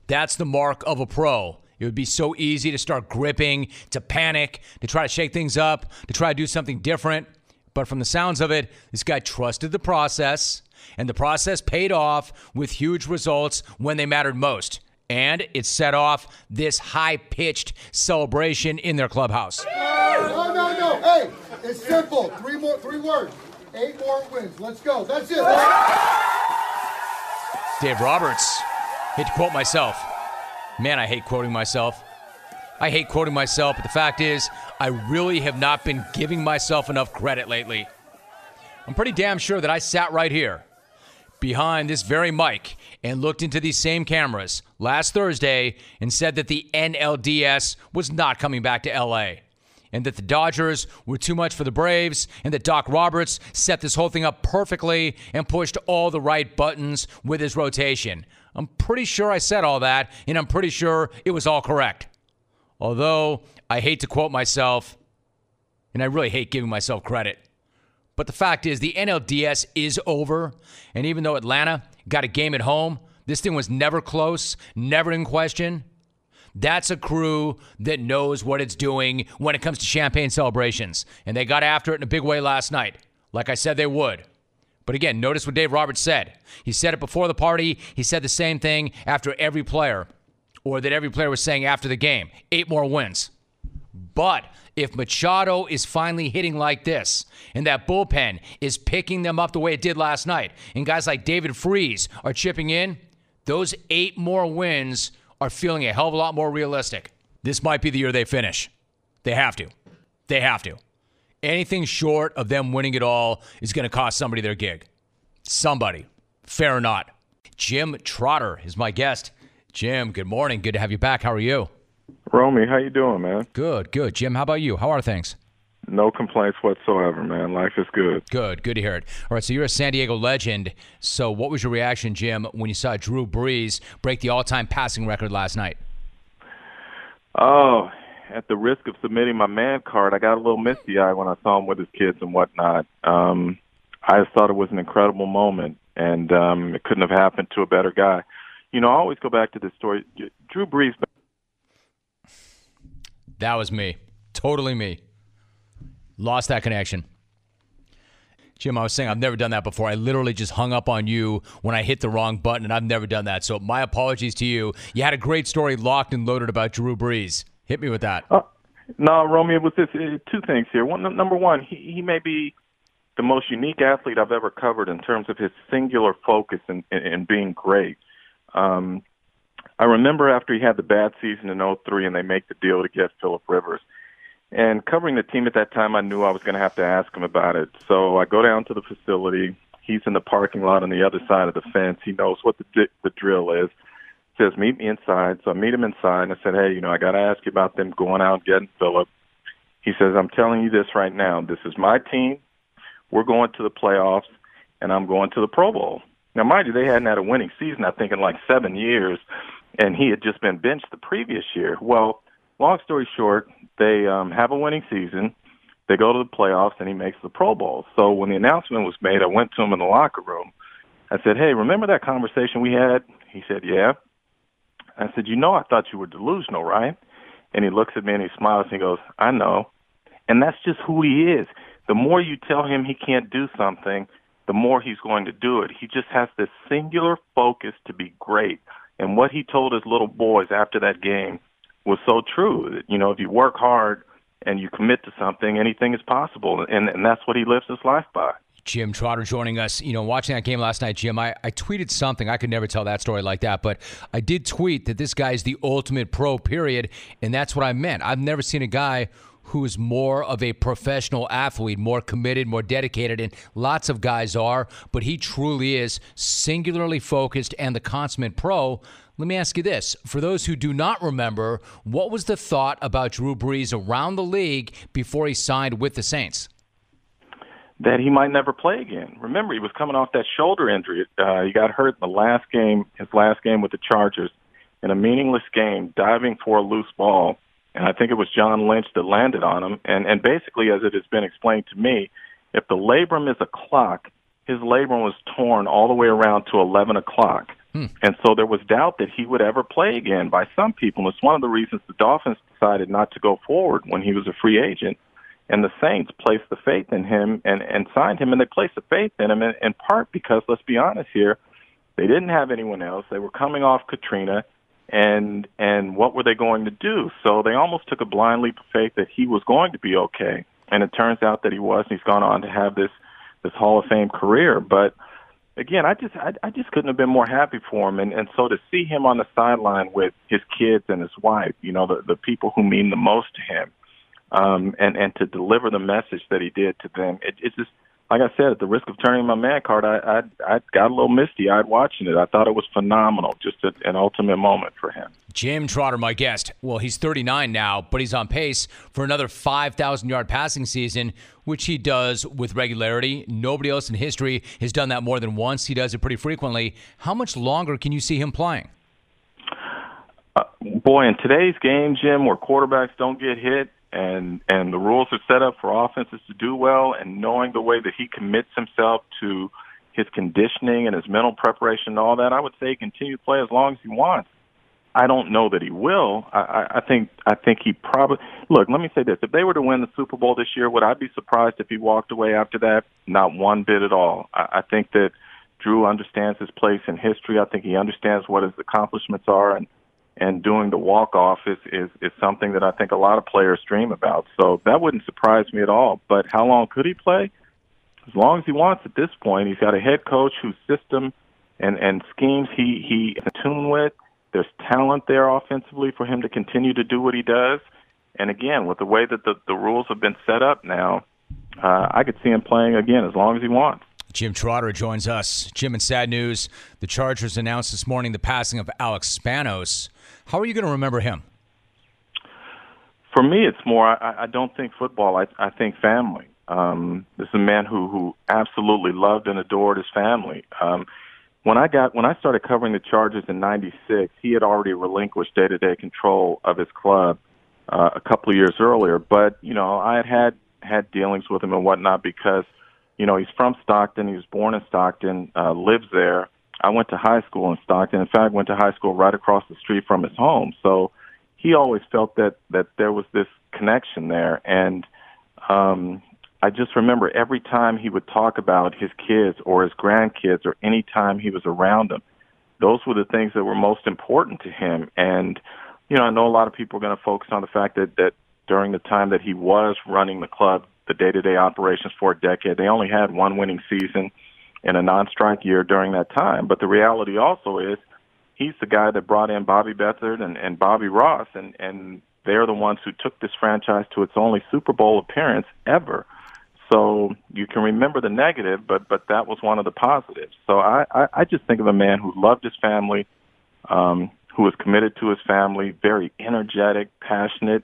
That's the mark of a pro. It would be so easy to start gripping, to panic, to try to shake things up, to try to do something different. But from the sounds of it, this guy trusted the process, and the process paid off with huge results when they mattered most. And it set off this high pitched celebration in their clubhouse. No, no, no. Hey, it's simple. Three more, three words. Eight more wins. Let's go. That's it. Dave Roberts. Hate to quote myself. Man, I hate quoting myself. I hate quoting myself, but the fact is, I really have not been giving myself enough credit lately. I'm pretty damn sure that I sat right here behind this very mic and looked into these same cameras last Thursday and said that the NLDS was not coming back to LA and that the Dodgers were too much for the Braves and that Doc Roberts set this whole thing up perfectly and pushed all the right buttons with his rotation. I'm pretty sure I said all that and I'm pretty sure it was all correct. Although I hate to quote myself, and I really hate giving myself credit, but the fact is the NLDS is over. And even though Atlanta got a game at home, this thing was never close, never in question. That's a crew that knows what it's doing when it comes to champagne celebrations. And they got after it in a big way last night, like I said they would. But again, notice what Dave Roberts said. He said it before the party, he said the same thing after every player or that every player was saying after the game. Eight more wins. But if Machado is finally hitting like this, and that bullpen is picking them up the way it did last night, and guys like David Freese are chipping in, those eight more wins are feeling a hell of a lot more realistic. This might be the year they finish. They have to. They have to. Anything short of them winning it all is going to cost somebody their gig. Somebody. Fair or not. Jim Trotter is my guest. Jim, good morning. Good to have you back. How are you? Romy, how you doing, man? Good, good. Jim, how about you? How are things? No complaints whatsoever, man. Life is good. Good, good to hear it. All right, so you're a San Diego legend. So, what was your reaction, Jim, when you saw Drew Brees break the all-time passing record last night? Oh, at the risk of submitting my man card, I got a little misty-eyed when I saw him with his kids and whatnot. Um, I just thought it was an incredible moment, and um, it couldn't have happened to a better guy. You know, I always go back to this story. Drew Brees That was me. Totally me. Lost that connection. Jim, I was saying I've never done that before. I literally just hung up on you when I hit the wrong button, and I've never done that. So my apologies to you. You had a great story locked and loaded about Drew Brees. Hit me with that. Uh, no, Romy, it was this, uh, two things here. One, number one, he, he may be the most unique athlete I've ever covered in terms of his singular focus and being great. Um, I remember after he had the bad season in 03 and they make the deal to get Philip Rivers. And covering the team at that time, I knew I was going to have to ask him about it. So I go down to the facility. He's in the parking lot on the other side of the fence. He knows what the the drill is. Says meet me inside. So I meet him inside, and I said, hey, you know, I got to ask you about them going out and getting Philip. He says, I'm telling you this right now. This is my team. We're going to the playoffs, and I'm going to the Pro Bowl. Now, mind you, they hadn't had a winning season, I think, in like seven years, and he had just been benched the previous year. Well, long story short, they um, have a winning season. They go to the playoffs, and he makes the Pro Bowl. So when the announcement was made, I went to him in the locker room. I said, "Hey, remember that conversation we had?" He said, "Yeah." I said, "You know, I thought you were delusional, right?" And he looks at me and he smiles and he goes, "I know." And that's just who he is. The more you tell him he can't do something, the more he's going to do it. He just has this singular focus to be great. And what he told his little boys after that game was so true. You know, if you work hard and you commit to something, anything is possible. And, and that's what he lives his life by. Jim Trotter joining us. You know, watching that game last night, Jim, I, I tweeted something. I could never tell that story like that, but I did tweet that this guy is the ultimate pro, period. And that's what I meant. I've never seen a guy who is more of a professional athlete, more committed, more dedicated, and lots of guys are, but he truly is singularly focused and the consummate pro. Let me ask you this. For those who do not remember, what was the thought about Drew Brees around the league before he signed with the Saints? That he might never play again. Remember, he was coming off that shoulder injury. Uh, he got hurt in the last game, his last game with the Chargers, in a meaningless game, diving for a loose ball and I think it was John Lynch that landed on him. And and basically, as it has been explained to me, if the labrum is a clock, his labrum was torn all the way around to 11 o'clock. Hmm. And so there was doubt that he would ever play again by some people. It's one of the reasons the Dolphins decided not to go forward when he was a free agent. And the Saints placed the faith in him and, and signed him, and they placed the faith in him in, in part because, let's be honest here, they didn't have anyone else. They were coming off Katrina and and what were they going to do? So they almost took a blind leap of faith that he was going to be okay, and it turns out that he was. He's gone on to have this this Hall of Fame career, but again, I just I, I just couldn't have been more happy for him, and and so to see him on the sideline with his kids and his wife, you know, the the people who mean the most to him, um, and and to deliver the message that he did to them, it, it's just like I said, at the risk of turning my man card, I I, I got a little misty eyed watching it. I thought it was phenomenal, just a, an ultimate moment for him. Jim Trotter, my guest. Well, he's 39 now, but he's on pace for another 5,000 yard passing season, which he does with regularity. Nobody else in history has done that more than once. He does it pretty frequently. How much longer can you see him playing? Uh, boy, in today's game, Jim, where quarterbacks don't get hit, and and the rules are set up for offenses to do well and knowing the way that he commits himself to his conditioning and his mental preparation and all that, I would say continue to play as long as he wants. I don't know that he will. I, I, I think I think he probably look. Let me say this: if they were to win the Super Bowl this year, would I be surprised if he walked away after that? Not one bit at all. I, I think that Drew understands his place in history. I think he understands what his accomplishments are, and and doing the walk off is, is is something that I think a lot of players dream about. So that wouldn't surprise me at all. But how long could he play? As long as he wants at this point. He's got a head coach whose system and and schemes he he in tune with. There's talent there offensively for him to continue to do what he does. And again, with the way that the the rules have been set up now, uh, I could see him playing again as long as he wants. Jim Trotter joins us. Jim, in sad news, the Chargers announced this morning the passing of Alex Spanos. How are you going to remember him? For me, it's more. I, I don't think football. I, I think family. Um, this is a man who who absolutely loved and adored his family. Um, when I got when I started covering the Chargers in '96, he had already relinquished day-to-day control of his club uh, a couple of years earlier. But you know, I had had had dealings with him and whatnot because you know he's from Stockton. He was born in Stockton, uh, lives there. I went to high school in Stockton. In fact, went to high school right across the street from his home. So he always felt that that there was this connection there, and um, I just remember every time he would talk about his kids or his grandkids, or any time he was around them, those were the things that were most important to him. And you know, I know a lot of people are going to focus on the fact that that during the time that he was running the club, the day-to-day operations for a decade, they only had one winning season in a non-strike year during that time. But the reality also is he's the guy that brought in Bobby Beathard and, and Bobby Ross, and, and they're the ones who took this franchise to its only Super Bowl appearance ever. So you can remember the negative, but but that was one of the positives. So I, I, I just think of a man who loved his family, um, who was committed to his family, very energetic, passionate,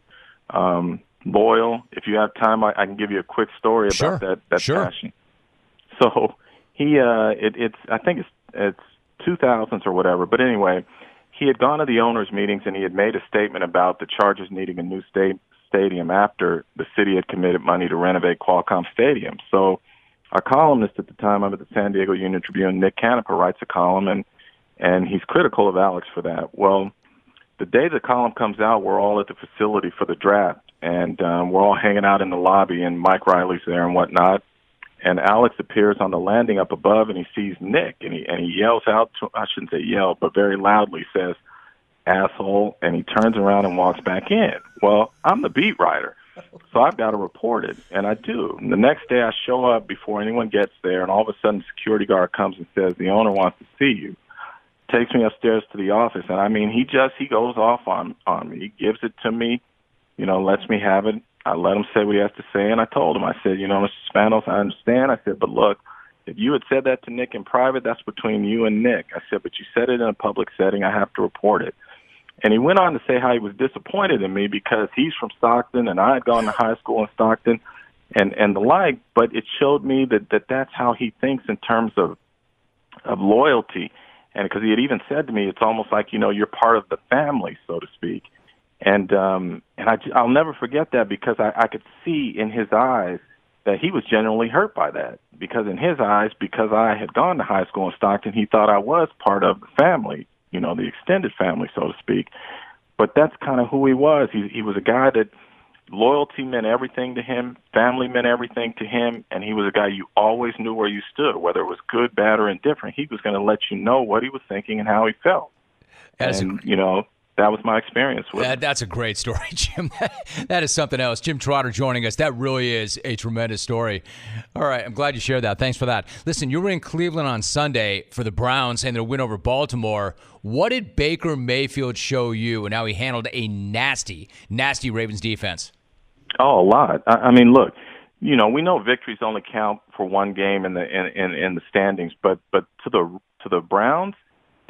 um, loyal. If you have time, I, I can give you a quick story about Sure. that that Sure. passion. So he uh it, it's I think it's it's two thousands or whatever. But anyway, he had gone to the owners meetings and he had made a statement about the Chargers needing a new state stadium after the city had committed money to renovate Qualcomm Stadium. So our columnist at the time I'm at the San Diego Union Tribune, Nick Canepa, writes a column and and he's critical of Alex for that. Well, the day the column comes out, we're all at the facility for the draft, and um, we're all hanging out in the lobby, and Mike Riley's there and whatnot. And Alex appears on the landing up above, and he sees Nick, and he and he yells out to I shouldn't say yell, but very loudly says, "Asshole!" And he turns around and walks back in. Well, I'm the beat writer, so I've got to report it, and I do. The next day, I show up before anyone gets there, and all of a sudden, security guard comes and says, "The owner wants to see you." takes me upstairs to the office and I mean he just he goes off on on me. He gives it to me, you know, lets me have it. I let him say what he has to say and I told him, I said, you know, Mr. Spanos, I understand. I said, but look, if you had said that to Nick in private, that's between you and Nick. I said, but you said it in a public setting, I have to report it. And he went on to say how he was disappointed in me because he's from Stockton and I had gone to high school in Stockton and and the like, but it showed me that that that's how he thinks in terms of of loyalty and because he had even said to me, it's almost like you know you're part of the family, so to speak. And um, and I, I'll never forget that because I, I could see in his eyes that he was genuinely hurt by that. Because in his eyes, because I had gone to high school in Stockton, he thought I was part of the family, you know, the extended family, so to speak. But that's kind of who he was. He he was a guy that loyalty meant everything to him, family meant everything to him, and he was a guy you always knew where you stood, whether it was good, bad, or indifferent. He was going to let you know what he was thinking and how he felt. That is a- you know that was my experience with. That, that's a great story, Jim. that is something else. Jim Trotter joining us. That really is a tremendous story. All right, I'm glad you shared that. Thanks for that. Listen, you were in Cleveland on Sunday for the Browns and their win over Baltimore. What did Baker Mayfield show you and how he handled a nasty, nasty Ravens defense? Oh, a lot. I, I mean, look, you know, we know victories only count for one game in the in, in in the standings, but but to the to the Browns,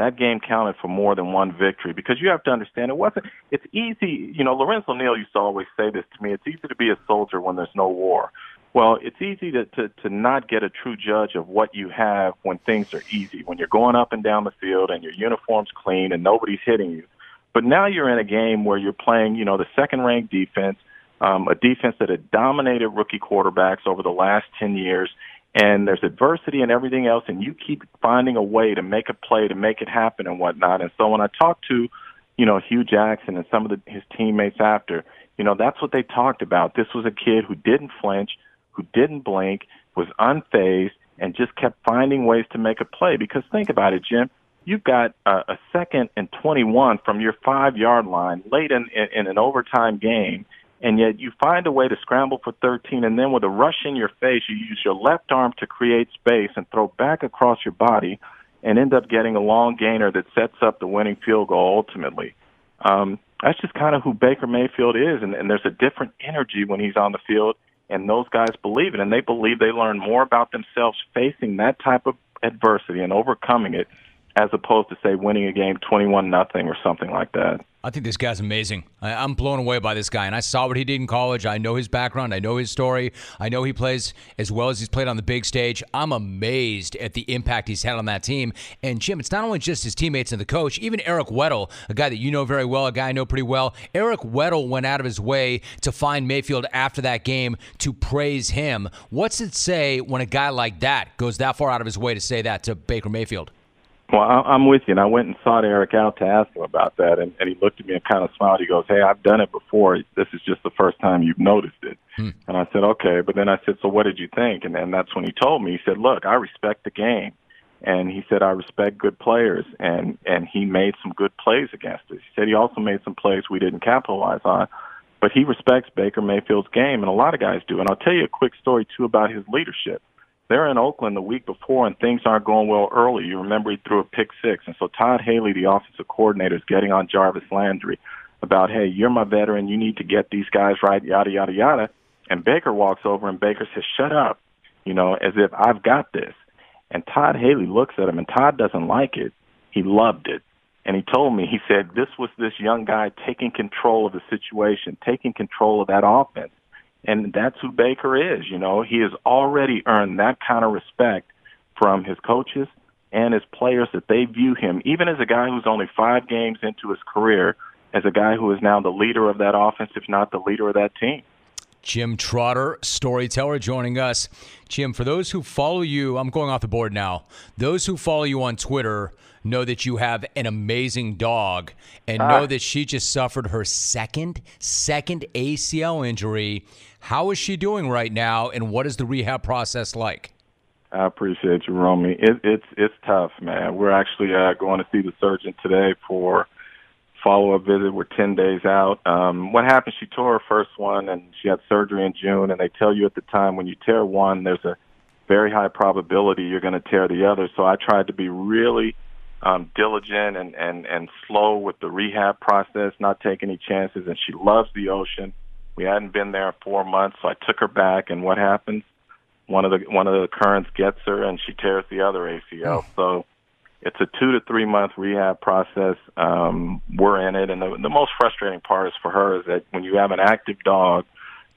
that game counted for more than one victory because you have to understand it wasn't. It's easy, you know. Lorenzo Neal used to always say this to me. It's easy to be a soldier when there's no war. Well, it's easy to, to to not get a true judge of what you have when things are easy, when you're going up and down the field and your uniform's clean and nobody's hitting you. But now you're in a game where you're playing, you know, the second-ranked defense um, a defense that had dominated rookie quarterbacks over the last 10 years. And there's adversity and everything else, and you keep finding a way to make a play, to make it happen and whatnot. And so when I talked to, you know, Hue Jackson and some of the, his teammates after, you know, that's what they talked about. This was a kid who didn't flinch, who didn't blink, was unfazed, and just kept finding ways to make a play. Because think about it, Jim. you've got a, a second and 21 from your five yard line late in, in, in an overtime game, and yet you find a way to scramble for 13, and then with a rush in your face, you use your left arm to create space and throw back across your body and end up getting a long gainer that sets up the winning field goal ultimately. Um, that's just kind of who Baker Mayfield is, and, and there's a different energy when he's on the field, and those guys believe it, and they believe they learn more about themselves facing that type of adversity and overcoming it as opposed to say winning a game 21 nothing or something like that. I think this guy's amazing. I, am blown away by this guy, and I saw what he did in college. I know his background. I know his story. I know he plays as well as he's played on the big stage. I'm amazed at the impact he's had on that team. And Jim, it's not only just his teammates and the coach. Even Eric Weddle, a guy that you know very well, a guy I know pretty well. Eric Weddle went out of his way to find Mayfield after that game to praise him. What's it say when a guy like that goes that far out of his way to say that to Baker Mayfield? Well, I'm with you, and I went and sought Eric out to ask him about that, and, and he looked at me and kind of smiled. He goes, "Hey, I've done it before. This is just the first time you've noticed it." Hmm. And I said, "Okay," but then I said, "So what did you think?" And then that's when he told me. He said, "Look, I respect the game." and he said I respect good players and and he made some good plays against us. He said he also made some plays we didn't capitalize on, but he respects Baker Mayfield's game and a lot of guys do. And I'll tell you a quick story too about his leadership they're in Oakland the week before and things aren't going well early. You remember he threw a pick six. And so Todd Haley, the offensive coordinator, is getting on Jarvis Landry about, hey, you're my veteran. You need to get these guys right, yada, yada, yada. And Baker walks over and Baker says, shut up, you know, as if I've got this. And Todd Haley looks at him and Todd doesn't like it. He loved it. And he told me, he said, this was this young guy taking control of the situation, taking control of that offense and that's who Baker is. You know, he has already earned that kind of respect from his coaches and his players that they view him, even as a guy who's only five games into his career, as a guy who is now the leader of that offense, if not the leader of that team. Jim Trotter, storyteller, joining us. Jim, for those who follow you, I'm going off the board now. Those who follow you on Twitter know that you have an amazing dog and ah. know that she just suffered her second second ACL injury. How is she doing right now, and what is the rehab process like? I appreciate you, Romy. It, it's it's tough, man. We're actually uh, going to see the surgeon today for follow up visit. We're ten days out. Um, what happened? She tore her first one, and she had surgery in June. And they tell you at the time when you tear one, there's a very high probability you're going to tear the other. So I tried to be really um, diligent and, and, and slow with the rehab process, not take any chances. And she loves the ocean. We hadn't been there four months, so I took her back. And what happens? One of the one of the currents gets her, and she tears the other ACL. Hmm. So it's a two to three month rehab process. Um, we're in it, and the, the most frustrating part is for her is that when you have an active dog,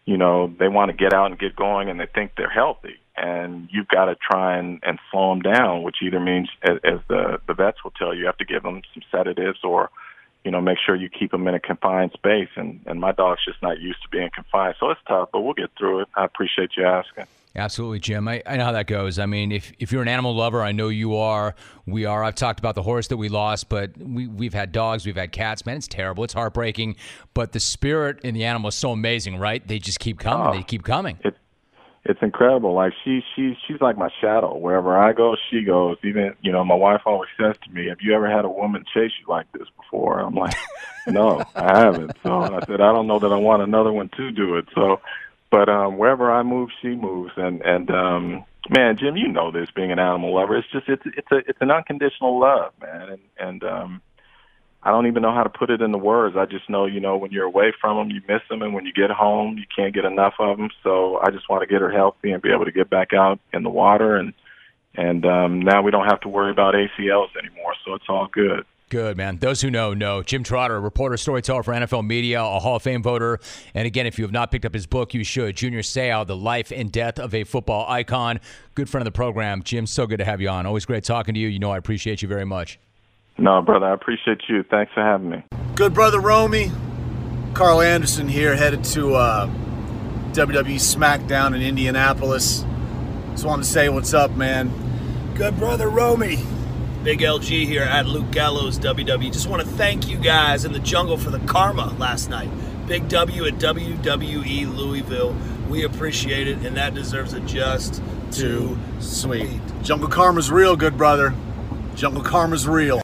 you know they want to get out and get going, and they think they're healthy and you've got to try and, and slow them down, which either means, as, as the the vets will tell you, you have to give them some sedatives or, you know, make sure you keep them in a confined space. And and my dog's just not used to being confined, so it's tough, but we'll get through it. I appreciate you asking. Absolutely, Jim. I, I know how that goes. I mean, if, if you're an animal lover, I know you are. We are. I've talked about the horse that we lost, but we, we've had dogs, we've had cats. Man, it's terrible. It's heartbreaking. But the spirit in the animal is so amazing, right? They just keep coming. Oh, they keep coming. It, it's incredible. Like she she she's like my shadow. Wherever I go, she goes. Even you know, my wife always says to me, "Have you ever had a woman chase you like this before?" I'm like, "No, I haven't." So I said, "I don't know that I want another one to do it." So, but um wherever I move, she moves. And and um man, Jim, you know this being an animal lover. It's just it's it's a it's an unconditional love, man. And and um I don't even know how to put it into words. I just know, you know, when you're away from them, you miss them, and when you get home, you can't get enough of them. So I just want to get her healthy and be able to get back out in the water, and and um, now we don't have to worry about ACLs anymore. So it's all good. Good, man. Those who know, know. Jim Trotter, reporter, storyteller for NFL Media, a Hall of Fame voter. And again, if you have not picked up his book, you should. Junior Seau, The Life and Death of a Football Icon. Good friend of the program. Jim, so good to have you on. Always great talking to you. You know I appreciate you very much. No, brother, I appreciate you. Thanks for having me. Good brother Romy. Karl Anderson here, headed to uh, WWE SmackDown in Indianapolis. Just wanted to say what's up, man. Good brother Romy. Big LG here at Luke Gallows WWE. Just want to thank you guys in the jungle for the karma last night. Big W at WWE Louisville. We appreciate it, and that deserves a just too sweet. Jungle karma's real, good brother. Jungle Karma's real.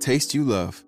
taste you love.